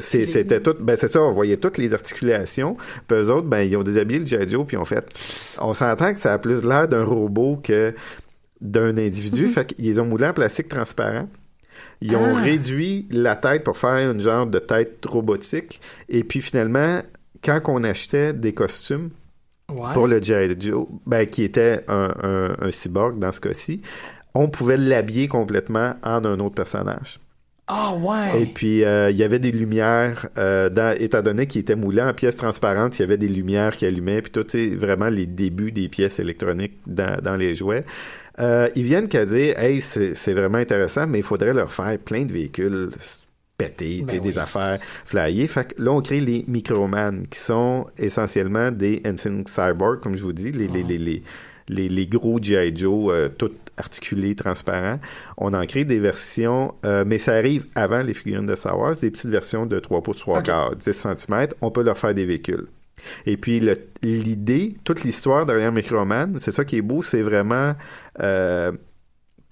c'était- tout, ben c'est ça, on voyait toutes les articulations. Puis eux autres, ben, ils ont déshabillé le G.I. Joe, puis on fait, on s'entend que ça a plus l'air d'un robot que d'un individu. fait qu'ils les ont moulés en plastique transparent. Ils ont Ah. réduit la tête pour faire une genre de tête robotique. Et puis finalement, quand on achetait des costumes Ouais. pour le G.I. Joe, ben, qui était un, un- un cyborg dans ce cas-ci, on pouvait l'habiller complètement en un autre personnage. Ah, ouais. Et puis, euh, il y avait des lumières, euh, dans, étant donné qu'il était moulé en pièces transparentes, il y avait des lumières qui allumaient, puis tout, sais, vraiment les débuts des pièces électroniques dans, dans les jouets. Euh, ils viennent qu'à dire, hey, c'est c'est vraiment intéressant, mais il faudrait leur faire plein de véhicules sais, Ben des oui. affaires flyées. Fait que là, on crée les Microman, qui sont essentiellement des Ensign Cyborg, comme je vous dis, les, les, les, les, les, les gros G.I. Joe, euh, tout articulés, transparents. On en crée des versions, euh, mais ça arrive avant les figurines de Star Wars, des petites versions de 3 pouces 3 Ok. quarts, 10 cm. On peut leur faire des véhicules. Et puis l'idée, toute l'histoire derrière Microman, c'est ça qui est beau, c'est vraiment euh,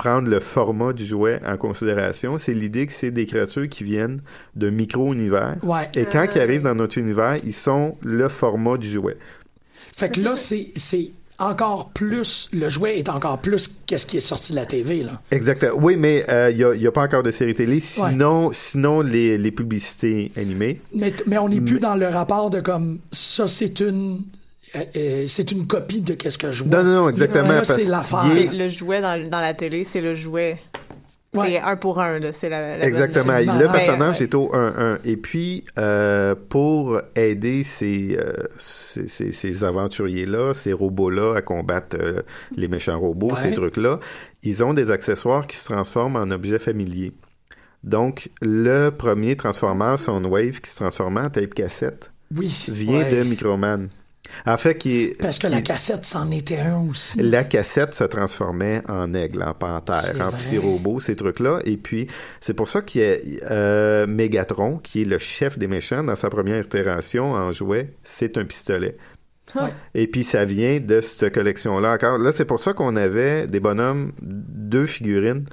prendre le format du jouet en considération. C'est l'idée que c'est des créatures qui viennent de micro-univers. Ouais. Et quand ils arrivent dans notre univers, ils sont le format du jouet. Fait que là, c'est c'est encore plus. Le jouet est encore plus qu'est-ce qui est sorti de la TV, là. Exactement. Oui, mais euh, il n'y a, pas encore de série télé. Sinon, sinon les, les publicités animées. Mais, mais on n'est plus Mais- dans le rapport de comme ça, c'est une. Euh, euh, c'est une copie de qu'est-ce que je vois. Non, non, non, exactement. Là, c'est l'affaire. est- Le jouet dans, dans la télé, c'est le jouet Ouais. C'est un pour un, là. C'est la, la Exactement. c'est Le personnage Ouais, est au 1-1. Et puis, euh, pour aider ces, euh, ces, ces- ces aventuriers-là, ces robots-là à combattre euh, les méchants robots, Ouais. ces trucs-là, ils ont des accessoires qui se transforment en objets familiers. Donc, le premier Transformer Soundwave qui se transformait en tape cassette Oui. vient Ouais. de Microman. En fait, qui est, Parce que qui- la cassette, c'en était un aussi. la cassette se transformait en aigle, en panthère, en vrai. petits robots, ces trucs-là. Et puis, c'est pour ça qu'il y a euh, Megatron, qui est le chef des méchants, dans sa première itération en jouet, c'est un pistolet. Ouais. Et puis, ça vient de cette collection-là encore. Là, c'est pour ça qu'on avait des bonhommes, deux figurines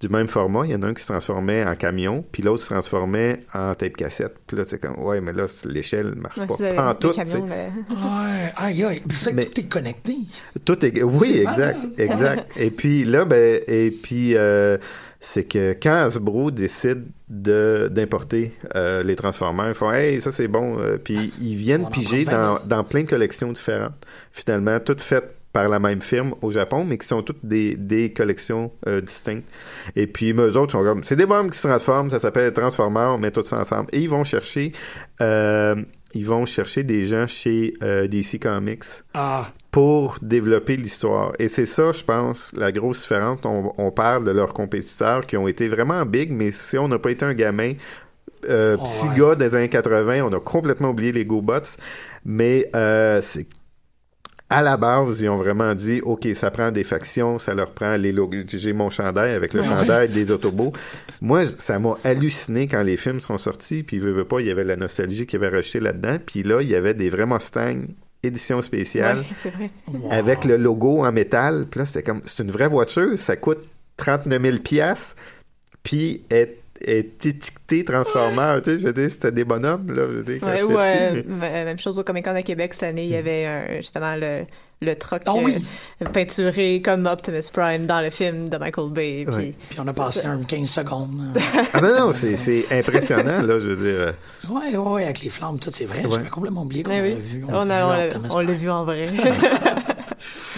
du même format. Il y en a un qui se transformait en camion, puis l'autre se transformait en tape cassette. Puis là, c'est comme, ouais, mais là, l'échelle ne marche Ouais, pas. en tout, camions, là. (laughs) Ouais. Aïe, aïe. Fait que Mais- tout est connecté. Tout est oui exact malade. exact (laughs) et puis là ben et puis euh, c'est que quand Hasbro décide de d'importer euh, les Transformers ils font hey ça c'est bon euh, puis ils On viennent en piger dans, dans plein de collections différentes finalement toutes faites par la même firme au Japon, mais qui sont toutes des, des collections euh, distinctes. Et puis, eux autres sont comme, c'est des bombes qui se transforment, ça s'appelle Transformers, on met tout ça ensemble. Et ils vont chercher, euh, ils vont chercher des gens chez euh, DC Comics Ah. pour développer l'histoire. Et c'est ça, je pense, la grosse différence. On, on parle de leurs compétiteurs qui ont été vraiment big, mais si on n'a pas été un gamin, euh, Oh, petit ouais. gars des années 80, on a complètement oublié les GoBots. Mais euh, c'est à la base, ils ont vraiment dit, OK, ça prend des factions, ça leur prend les logos. J'ai mon chandail avec le Ouais. chandail des (laughs) Autobots. Moi, ça m'a halluciné quand les films sont sortis, puis veut, veut pas, il y avait la nostalgie qui avait rajouté là-dedans, puis là, il y avait des vrais Mustangs édition spéciale Ouais, vrai. Wow. avec le logo en métal. Puis là, c'était comme, c'est une vraie voiture, ça coûte 39 000 piastres, puis est, est étiqueté Transformer. Tu sais, je veux dire, c'était des bonhommes, là. Je veux dire, quand Ouais, j'étais ouais, petit, mais- m- même chose au Comic Con à Québec cette année, il y avait euh, justement le, le truck Ah oui. euh, peinturé comme Optimus Prime dans le film de Michael Bay. Puis, Ouais. Puis on a passé un 15 secondes. (laughs) Ah non, non, c'est, c'est impressionnant, là, je veux dire. euh, ouais, ouais, avec les flammes, tout, c'est vrai. Ouais. J'avais complètement oublié qu'on Ouais, avait oui. vu. On, a- vu on l'a- vu en vrai. (laughs) (laughs)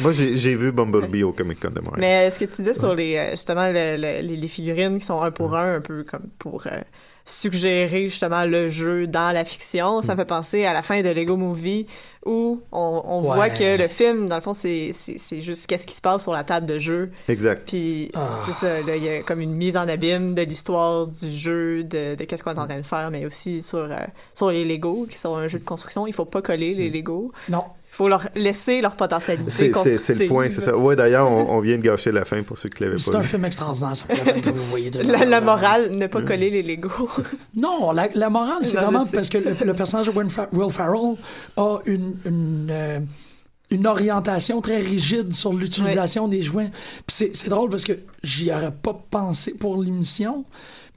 Moi, j'ai, vu Bumblebee au Comic Con de Montréal. Mais euh, ce que tu disais sur les euh, justement le- le- les, les figurines qui sont un pour un, un peu comme pour euh, suggérer justement le jeu dans la fiction, Mm. ça me fait penser à la fin de Lego Movie où on, on Ouais. voit que le film, dans le fond, c'est juste qu'est-ce qui se passe sur la table de jeu. Exact. Puis Ah. c'est ça, là, il y a comme une mise en abîme de l'histoire du jeu, de, de qu'est-ce qu'on est en train de faire, mais aussi sur, euh, sur les Lego, qui sont un jeu de construction. Il faut pas coller les Lego. Non. Il faut leur laisser leur potentialité Mm. C'est, c'est, c'est le point, c'est ça. Ouais, d'ailleurs, on, on vient de gâcher la fin pour ceux qui l'avaient C'est pas un vu. film extraordinaire, ça, la que vous voyez de (laughs) La, la morale, ne Mm. pas coller les Lego. (laughs) Non, la, la morale, c'est Non, vraiment parce que le, le personnage de Will Fa- Will Ferrell a une, une, euh, une orientation très rigide sur l'utilisation des jouets. Puis c'est, c'est drôle parce que j'y aurais pas pensé pour l'émission,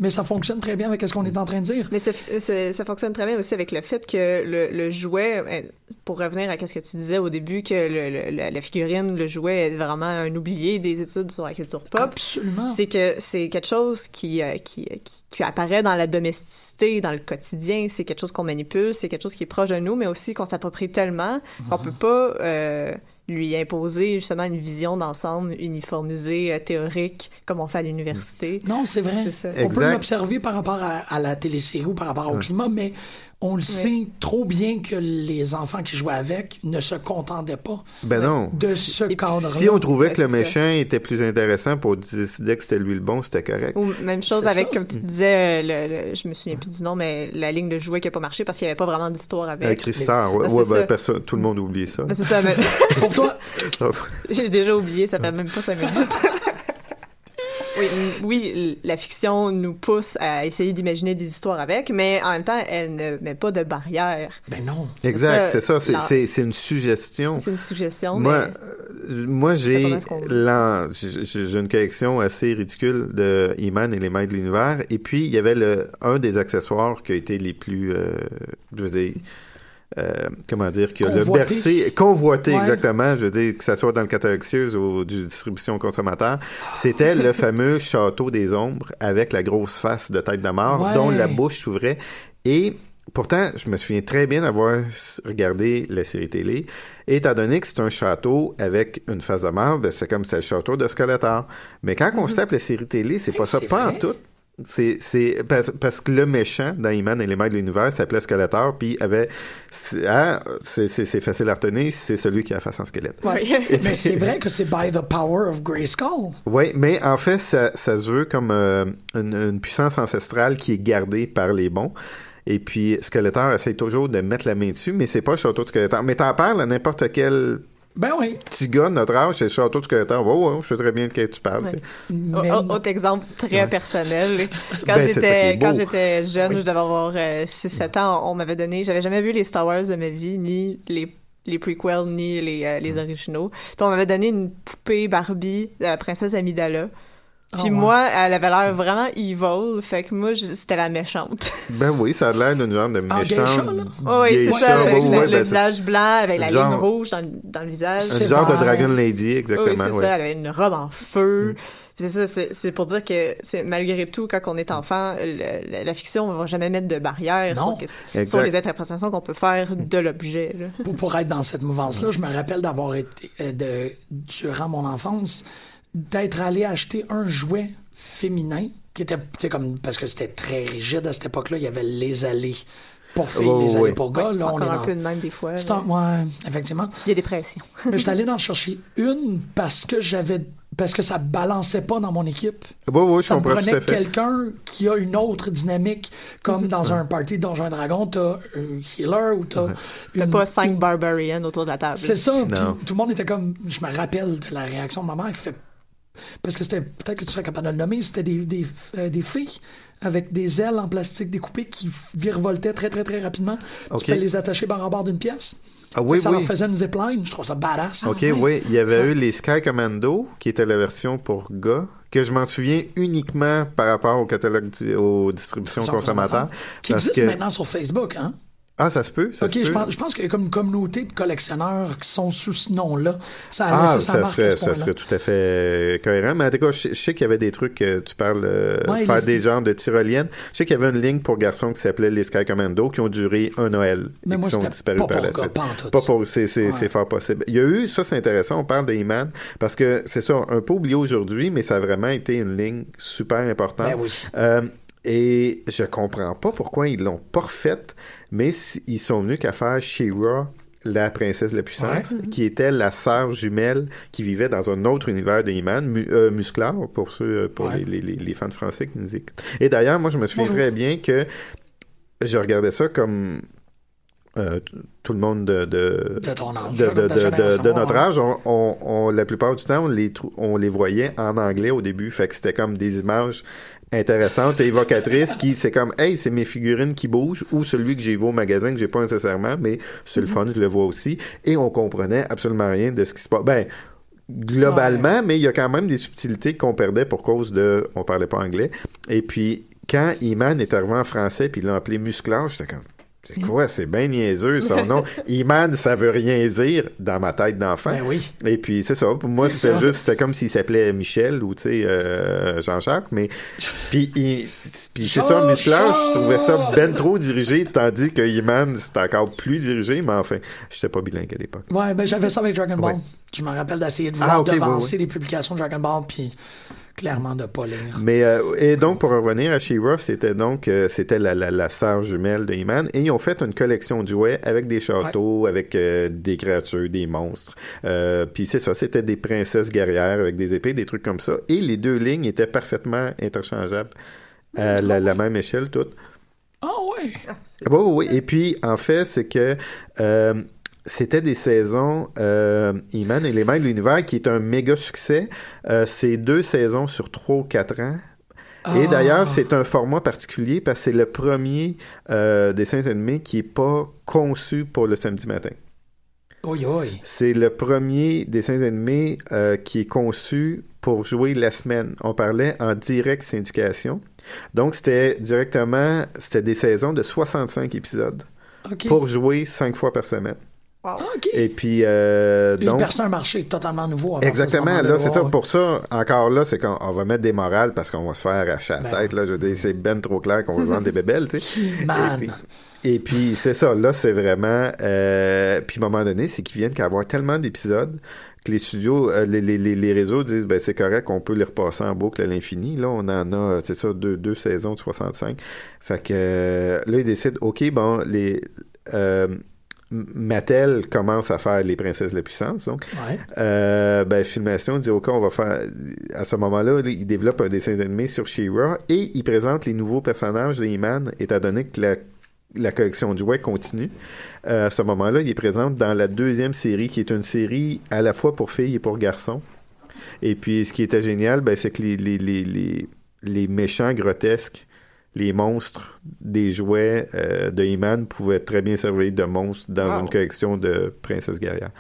mais ça fonctionne très bien avec ce qu'on est en train de dire. Mais ça, ça, ça fonctionne très bien aussi avec le fait que le, le jouet, euh, pour revenir à ce que tu disais au début, que le, le- la, figurine, le jouet est vraiment un oublié des études sur la culture pop. Absolument. C'est que c'est quelque chose qui, euh, qui, qui, qui apparaît dans la domesticité, dans le quotidien. C'est quelque chose qu'on manipule, c'est quelque chose qui est proche de nous, mais aussi qu'on s'approprie tellement qu'on peut pas euh, lui imposer justement une vision d'ensemble uniformisée, euh, théorique, comme on fait à l'université. Non, c'est vrai. On peut l'observer par rapport à, à la télésérie ou par rapport au climat, mais on le sait trop bien que les enfants qui jouaient avec ne se contentaient pas Ben non. de ce cadre-là. Si on trouvait que le méchant était plus intéressant pour décider que c'était lui le bon, c'était correct. Ou même chose avec, ça. comme tu disais, le, le- je me souviens plus du nom, mais la ligne de jouet qui a pas marché parce qu'il y avait pas vraiment d'histoire avec. Avec Christar, ouais, Ah, ouais, ben, tout le monde a oublié ça. Ben, c'est ça, mais Sauf toi. (laughs) j'ai déjà oublié, ça fait même pas cinq minutes. (laughs) Oui, oui, la fiction nous pousse à essayer d'imaginer des histoires avec, mais en même temps, elle ne met pas de barrière. Ben non. Exact, c'est ça, c'est, la- c'est, c'est une suggestion. C'est une suggestion, Moi, mais euh, moi j'ai, j'ai j'ai une collection assez ridicule de He-Man et les Maîtres de l'Univers. Et puis, il y avait le, un des accessoires qui a été les plus, euh, je veux dire, euh, comment dire, qui a le bercé, convoité Ouais. exactement, je veux dire, que ça soit dans le catalogue ou du distribution consommateur, c'était le (laughs) fameux château des ombres avec la grosse face de tête de mort Ouais. dont la bouche s'ouvrait. Et pourtant, je me souviens très bien d'avoir regardé la série télé. Et étant donné que c'est un château avec une face de marbre, ben, c'est comme c'est le château de Skeletor. Mais quand on se tape la série télé, c'est pas ça, pas en tout. C'est, c'est parce, parce que le méchant dans Iman et les maîtres de l'univers s'appelait Skeletor, puis avait. c'est- ah, c'est, c'est, c'est facile à retenir, c'est celui qui a la face en squelette. Ouais. (laughs) Mais c'est vrai que c'est by the power of Grayskull. Oui, mais en fait, ça, ça se veut comme euh, une, une puissance ancestrale qui est gardée par les bons. Et puis, Skeletor essaie toujours de mettre la main dessus, mais c'est pas château de Skeletor. Mais t'en parles à n'importe quel Ben oui. petit gars de notre âge, c'est le château de Skeletor. Ouais, ouais, je sais très bien de quel tu parles. Ouais. tu. Autre exemple très personnel. (laughs) Quand Ben, ça qui j'étais beau. quand j'étais jeune, je devais avoir 6-7 ans, on, m'avait donné, j'avais jamais vu les Star Wars de ma vie, ni les les prequels, ni les, euh, Mm. les originaux. Puis on m'avait donné une poupée Barbie de la princesse Amidala. Puis Ah, ouais. moi, elle avait l'air vraiment evil, fait que moi, c'était la méchante. (laughs) Ben oui, ça a l'air d'une genre de Ah, méchante. Oh, oui, c'est ça, ouais, ouais, le, ouais, le ben, c'est visage blanc, avec la Genre- ligne rouge dans, dans le visage. C'est Un genre de. Dragon Lady, Oui, exactement. c'est ouais. ça. Elle avait une robe en feu. Puis C'est ça, c'est c'est pour dire que c'est malgré tout, quand on est enfant, le- la, la fiction ne va jamais mettre de barrière Non. sur, les interprétations qu'on peut faire de l'objet. là. pour, pour être dans cette mouvance-là, je me rappelle d'avoir été, euh, de, durant mon enfance, d'être allé acheter un jouet féminin qui était, tu sais, comme, parce que c'était très rigide à cette époque-là, il y avait les allées pour filles, Oh, les oui. allées pour gars. Là, on est encore un dans... peu de même des fois. C'est là. un- ouais, effectivement. Il y a des pressions. (laughs) Mais j'étais allé (laughs) en chercher une parce que j'avais, parce que ça balançait pas dans mon équipe. Oui, oui, je Ça me tout prenait quelqu'un qui a une autre dynamique, comme dans un party de Donjons et Dragons, t'as un healer ou t'as T'as une, pas cinq une- barbarians autour de la table. C'est ça. Tout le monde était comme. Je me rappelle de la réaction de ma mère qui fait. Parce que c'était. Peut-être que tu serais capable de le nommer. C'était des, des, euh, des filles avec des ailes en plastique découpées qui virevoltaient très, très, très rapidement. Tu peux les attacher barre en barre d'une pièce. Ah oui, ça oui. leur faisait une zipline. Je trouve ça badass. Ok, oui. Il y avait eu les Sky Commando, qui était la version pour gars, que je m'en souviens uniquement par rapport au catalogue, du- aux distributions consommateurs. Qui existe que- maintenant sur Facebook, hein? Ah, ça se peut, ça se je peut. pense, je pense qu'il y a comme une communauté de collectionneurs qui sont sous ce nom-là. Ça Ah, ça, serait, ça tout à fait cohérent. Mais en tout cas, je, je sais qu'il y avait des trucs, euh, tu parles, euh, Ouais, faire des genres de tyroliennes. Je sais qu'il y avait une ligne pour garçons qui s'appelait les Sky Commando qui ont duré un Noël Mais et moi, qui sont disparus pas par pour la suite. pas pour, c'est, c'est, Ouais. c'est fort possible. Il y a eu, ça c'est intéressant, on parle d'Iman, parce que c'est ça, un peu oublié aujourd'hui, mais ça a vraiment été une ligne super importante. Ben oui. Euh, et je comprends pas pourquoi ils l'ont pas refaite, mais ils sont venus qu'à faire She-Ra, la princesse de la puissance, qui était la sœur jumelle qui vivait dans un autre univers de He-Man, mu- euh, Musclar, pour ceux, euh, pour Ouais. les, les, les, fans français qui nous écoutent. Et d'ailleurs, moi, je me souviens Bonjour. très bien que je regardais ça comme euh, tout le monde de, de, De ton âge. de, notre âge, on, on, on- la plupart du temps, on les, trou- on les voyait en anglais au début. Fait que c'était comme des images intéressantes et évocatrices qui, c'est comme, hey, c'est mes figurines qui bougent ou celui que j'ai vu au magasin que j'ai pas nécessairement, mais c'est le fun, je le vois aussi. Et on comprenait absolument rien de ce qui se passe. Ben, globalement, mais il y a quand même des subtilités qu'on perdait pour cause de, on parlait pas anglais. Et puis, quand Iman est arrivé en français puis il l'a appelé Musclage, j'étais comme, c'est quoi, c'est bien niaiseux son nom. (laughs) Iman, ça veut rien dire dans ma tête d'enfant. Ben oui. Et puis c'est ça. Pour moi, c'était juste, c'était comme s'il s'appelait Michel ou tu sais euh, Jean-Jacques. Mais (laughs) puis, il- puis c'est ça, Musclage, je trouvais ça ben trop dirigé, tandis que Iman c'était encore plus dirigé. Mais enfin, j'étais pas bilingue à l'époque. Ouais, ben j'avais ça avec Dragon Ball. Ouais. Je me rappelle d'essayer de Ah, vouloir ok, oui, devancer les publications de Dragon Ball, puis clairement de pas lire. Mais euh, et donc pour revenir à She-Ra, c'était donc euh, c'était la, la, la sœur jumelle de He-Man et ils ont fait une collection de jouets avec des châteaux, avec euh, des créatures, des monstres. Euh, Puis c'est ça, c'était des princesses guerrières avec des épées, des trucs comme ça. Et les deux lignes étaient parfaitement interchangeables à la, la même échelle toutes. Ah ouais! Oui, oui, oui. Et puis, en fait, c'est que euh, c'était des saisons euh, He-Man et les Mains de l'Univers qui est un méga succès. Euh, c'est deux saisons sur trois ou quatre ans. Et Ah. d'ailleurs, c'est un format particulier parce que c'est le premier euh, dessin animé qui est pas conçu pour le samedi matin. C'est le premier dessin animé euh, qui est conçu pour jouer la semaine. On parlait en direct syndication. Donc, c'était directement, c'était des saisons de 65 épisodes pour jouer cinq fois par semaine. Wow. Ah, OK. Et puis, euh, Il donc... perce un marché totalement nouveau. Exactement. ce. Là, c'est ça. Pour ça, encore là, c'est qu'on on va mettre des morales parce qu'on va se faire arracher la Ben tête. Là, je veux dire, c'est ben trop clair qu'on va vendre des bébelles, tu sais. (laughs) Man. Et puis, c'est ça. Là, c'est vraiment. Euh, puis, à un moment donné, c'est qu'ils viennent qu'avoir tellement d'épisodes que les studios, euh, les, les, les, les réseaux disent, ben c'est correct, on peut les repasser en boucle à l'infini. Là, on en a, c'est ça, deux, deux saisons de 65. Fait que euh, là, ils décident, OK, bon, les. Euh, Mattel commence à faire les princesses de la puissance, donc. Ouais. Euh, ben, Filmation dit, OK, on va faire... À ce moment-là, là, il développe un dessin animé sur She-Ra et il présente les nouveaux personnages de He-Man, étant donné que la, la collection de jouets continue. Euh, à ce moment-là, il est présent dans la deuxième série, qui est une série à la fois pour filles et pour garçons. Et puis, ce qui était génial, ben, c'est que les, les, les, les, les méchants grotesques, les monstres des jouets euh, de He-Man pouvaient très bien servir de monstres dans Wow. une collection de princesses guerrières.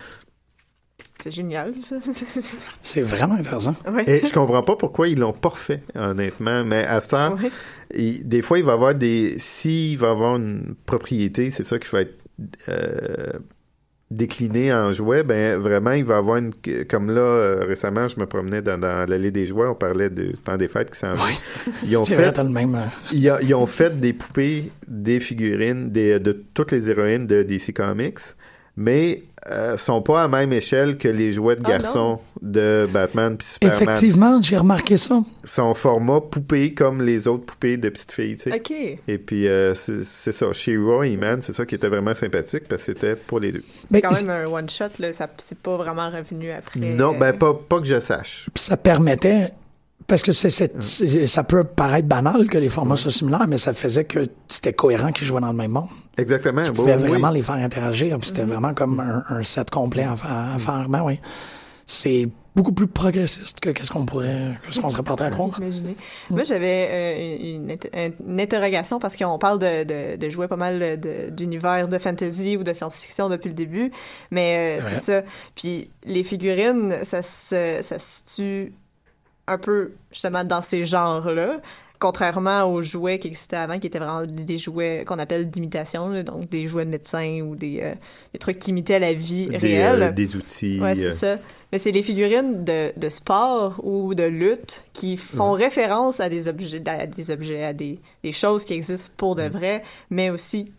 C'est génial, ça. (laughs) C'est vraiment intéressant. ouais. Et je comprends pas pourquoi ils l'ont pas refait, honnêtement. Mais à ce temps, Ouais. il- des fois, il va avoir des. S'il va y avoir une propriété, c'est ça qui va être euh, décliné en jouet, ben vraiment, il va y avoir une. Comme là, euh, récemment, je me promenais dans, dans l'allée des jouets, on parlait de temps des fêtes qui s'en vient. Ils ont (laughs) fait le même. euh, ils, a- ils ont fait des poupées, des figurines des, de toutes les héroïnes de DC Comics, mais euh, sont pas à la même échelle que les jouets de Ah, garçons de Batman puis Superman. Effectivement, j'ai remarqué ça. Son format poupée comme les autres poupées de petites filles, tu sais. OK. Et puis euh, c'est ça, She-Ra et Man, c'est ça qui était vraiment sympathique parce que c'était pour les deux. Ben, quand même un one-shot, là. Ça, c'est pas vraiment revenu après. Non, ben pas, pas que je sache. Puis ça permettait parce que c'est, c'est- ça peut paraître banal que les formats soient similaires, mais ça faisait que c'était cohérent qu'ils jouaient dans le même monde. Exactement. Tu bon, pouvais oui. vraiment les faire interagir, puis c'était vraiment comme un, un set complet à, à faire. Ben oui. C'est beaucoup plus progressiste que qu'est-ce qu'on pourrait, que ce qu'on serait porté à (laughs) croire. Imaginez. Moi, j'avais euh, une, int- une interrogation parce qu'on parle de, de, de jouer pas mal de- d'univers de fantasy ou de science-fiction depuis le début, mais euh, Ouais. c'est ça. Puis les figurines, ça se, ça se situe un peu justement dans ces genres-là. Contrairement aux jouets qui existaient avant, qui étaient vraiment des jouets qu'on appelle d'imitation, donc des jouets de médecins ou des, euh, des trucs qui imitaient la vie des, réelle. euh, des outils. Ouais, c'est euh, ça. Mais c'est les figurines de, de sport ou de lutte qui font référence à des objets, à des objets, à des, des choses qui existent pour de vrai, mais aussi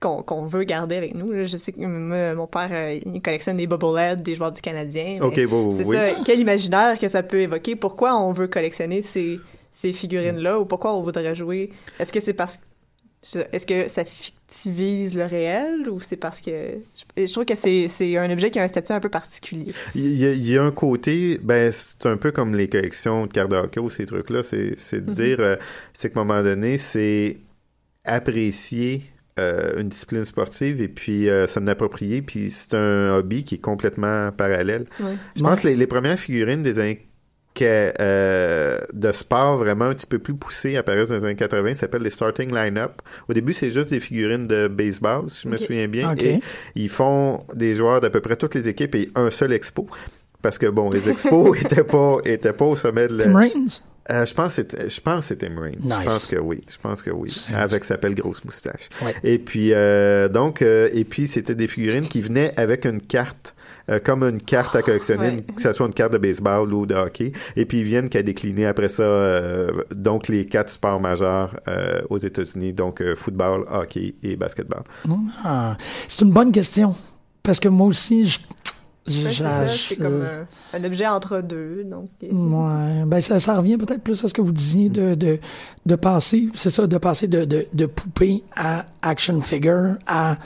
qu'on qu'on veut garder avec nous. Je sais que mon père, euh, il collectionne des bobbleheads des joueurs du Canadien. Ok, bon, c'est oui. ça. Quel imaginaire que ça peut évoquer? Pourquoi on veut collectionner ces, ces figurines-là ou pourquoi on voudrait jouer? Est-ce que c'est parce est-ce que ça fictivise le réel ou c'est parce que je, trouve que c'est un objet qui a un statut un peu particulier. Il y, a, il y a un côté, ben c'est un peu comme les collections de cartes de hockey ou ces trucs-là, c'est c'est de Mhm. dire, euh, c'est qu'à un moment donné, c'est apprécier euh, une discipline sportive et puis euh, s'en approprier, puis c'est un hobby qui est complètement parallèle. Ouais. Je pense que les, les premières figurines des années que, euh, de sport vraiment un petit peu plus poussées apparaissent dans les années 80, ça s'appelle les starting line-up. Au début, c'est juste des figurines de baseball, si je me souviens bien, et ils font des joueurs d'à peu près toutes les équipes et un seul expo. Parce que bon, les expos (laughs) étaient pas étaient pas au sommet de la. Tim Raines? Euh, je pense que c'était je pense que c'était Tim Raines. Nice. Je pense que oui, je pense que oui, avec sa belle grosse moustache. Ouais. Et puis euh, donc euh, et puis c'était des figurines qui venaient avec une carte euh, comme une carte à collectionner, Ouais. une- que ce soit une carte de baseball ou de hockey, et puis ils viennent qu'à décliner après ça euh, donc les quatre sports majeurs euh, aux États-Unis, donc euh, football, hockey et basketball. Ah, c'est une bonne question. Parce que moi aussi, je. c'est je- ça, je- c'est comme un, un objet entre deux. Donc, Ouais, ben ça, ça revient peut-être plus à ce que vous disiez de, de, de passer, c'est ça, de passer de, de, de poupée à action figure à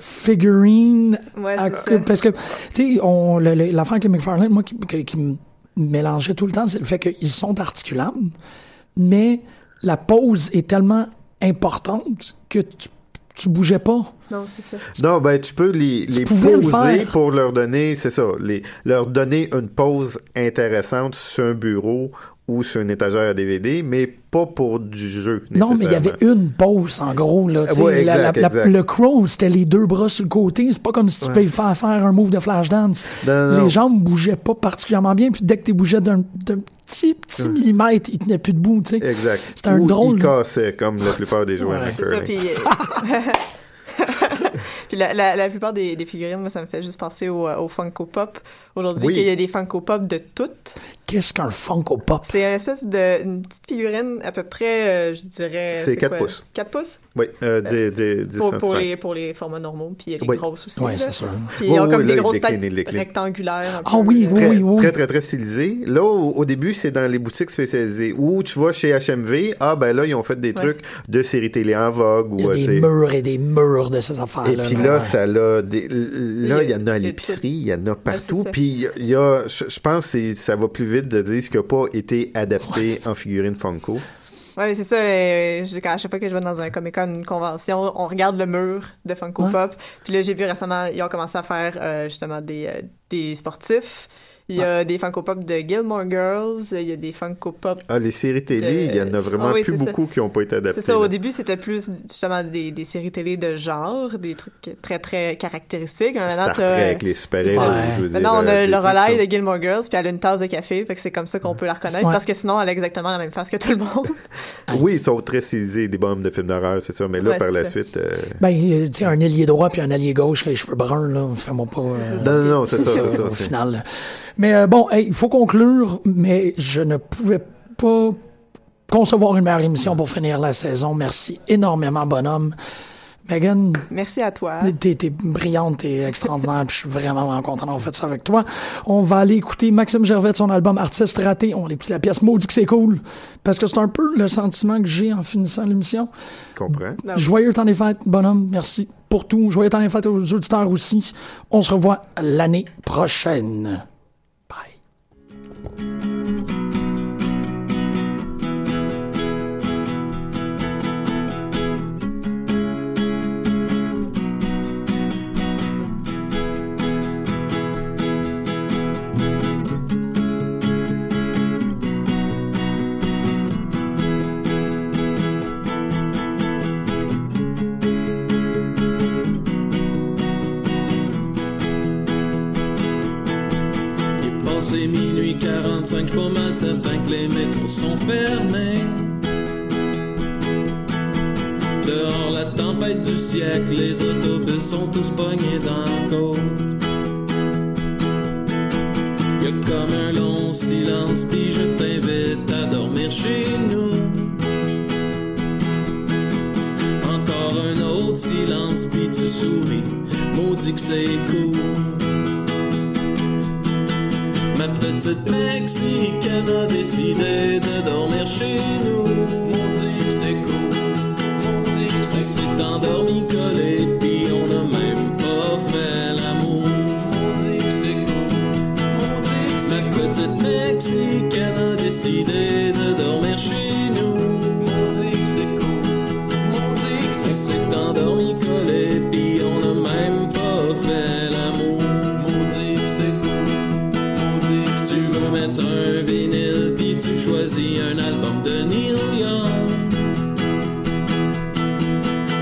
figurine. Ouais, à- parce que, tu sais, l'affaire avec les McFarlane, moi, qui, qui, qui me mélangeait tout le temps, c'est le fait qu'ils sont articulables, mais la pose est tellement importante que tu, tu bougeais pas. Non, c'est ça. Non, ben tu peux les, les le poser faire. pour leur donner, c'est ça, les, leur donner une pose intéressante sur un bureau ou sur une étagère à DVD, mais pas pour du jeu. Non, mais il y avait une pause, en gros. Là, tu sais, Ouais, la- exact, la- la- exact. le crow, c'était les deux bras sur le côté. C'est pas comme si tu Ouais. peux faire faire un move de flash dance. Non, non, non. Les jambes bougeaient pas particulièrement bien. Puis dès que tu bougeais d'un d'un petit, petit millimètre, ils tenaient plus debout. tu sais. Exact. C'était un Ou drôle, ils là. cassaient, comme la plupart des joueurs Ouais. ça. Puis, (laughs) Puis la, la, la plupart des, des figurines, moi, ça me fait juste penser au, euh, au Funko Pop. Aujourd'hui, Oui. qu'il y a des Funko Pop de toutes. Qu'est-ce qu'un Funko Pop? C'est une espèce de une petite figurine à peu près, euh, je dirais... C'est quatre quoi? pouces. 4 pouces? Oui, euh, 10, 10, 10 Pour, les, pour les formats normaux, puis il y a les Oui. grosses aussi. Oui, c'est sûr. Puis ils ont comme là, des grosses têtes rectangulaires. Ah oui, oui, Très, oui, très, très, très stylisé. Là, au, au début, c'est dans les boutiques spécialisées. Ou tu vas chez HMV, ah ben là, ils ont fait des trucs de séries télé en vogue. Il y a euh, des murs et des murs de ces affaires-là. Et puis là, ça l'a. des- Là, il y en a à l'épicerie, il y en a partout. ça. Puis il y a-. Je je pense que ça va plus vite de dire ce qui n'a pas été adapté en figurine Funko. Ouais, mais c'est ça. euh, je dis qu'à chaque fois que je vais dans un Comic Con, une convention, on regarde le mur de Funko Ouais. Pop. Puis là, j'ai vu récemment, ils ont commencé à faire euh, justement des, euh, des sportifs. Il y a des Funko Pop de Gilmore Girls. Il y a des Funko Pop. Ah, les séries télé, il y en a vraiment Ah oui, plus ça. beaucoup qui n'ont pas été adaptées. C'est ça, au début, c'était plus justement des, des séries télé de genre, des trucs très, très caractéristiques. Maintenant, Star Trek, les super-héros. Ouais. Maintenant, on euh, a des Lorelai de Gilmore Girls, puis elle a une tasse de café, fait que c'est comme ça qu'on peut la reconnaître, Ouais. parce que sinon, elle a exactement la même face que tout le monde. Oui, ils sont très stylisés, des bombes de films d'horreur, c'est ça. Mais là, Ouais, par la ça. suite. euh, Ben, euh, tu sais, un ailier droit puis un ailier gauche les cheveux bruns, là, fais-moi pas... euh, Non, non, non, c'est ça, c'est ça. au final. Mais euh, bon, hey, il faut conclure, mais je ne pouvais pas concevoir une meilleure émission pour finir la saison. Merci énormément, bonhomme. Megan, Merci à toi. t'es, t'es brillante, t'es extraordinaire, puis je suis vraiment, vraiment content d'avoir fait ça avec toi. On va aller écouter Maxime Gervais de son album Artiste raté. On va écouter la pièce Maudit que c'est cool, parce que c'est un peu le sentiment que j'ai en finissant l'émission. comprends. Joyeux temps des fêtes, bonhomme. Merci pour tout. Joyeux temps des fêtes aux auditeurs aussi. On se revoit l'année prochaine.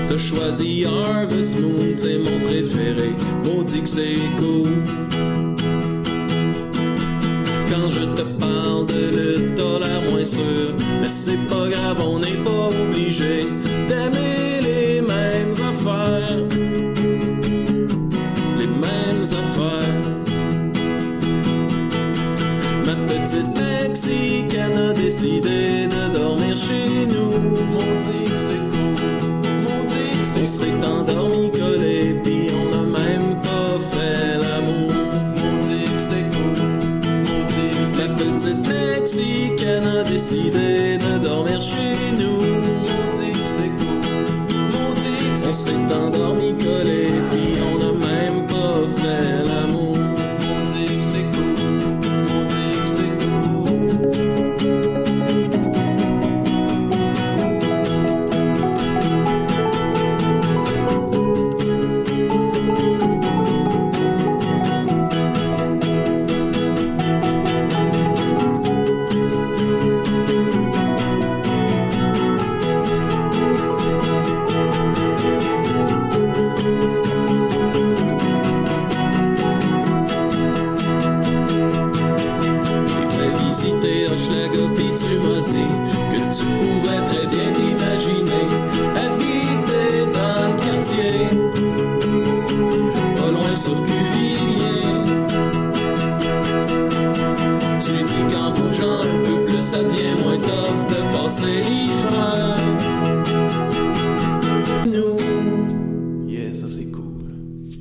T'as choisi Harvest Moon, c'est mon préféré. Maudit que c'est cool. Quand je te parle de lutte, t'as moins sûr. Mais c'est pas grave, on n'est pas obligé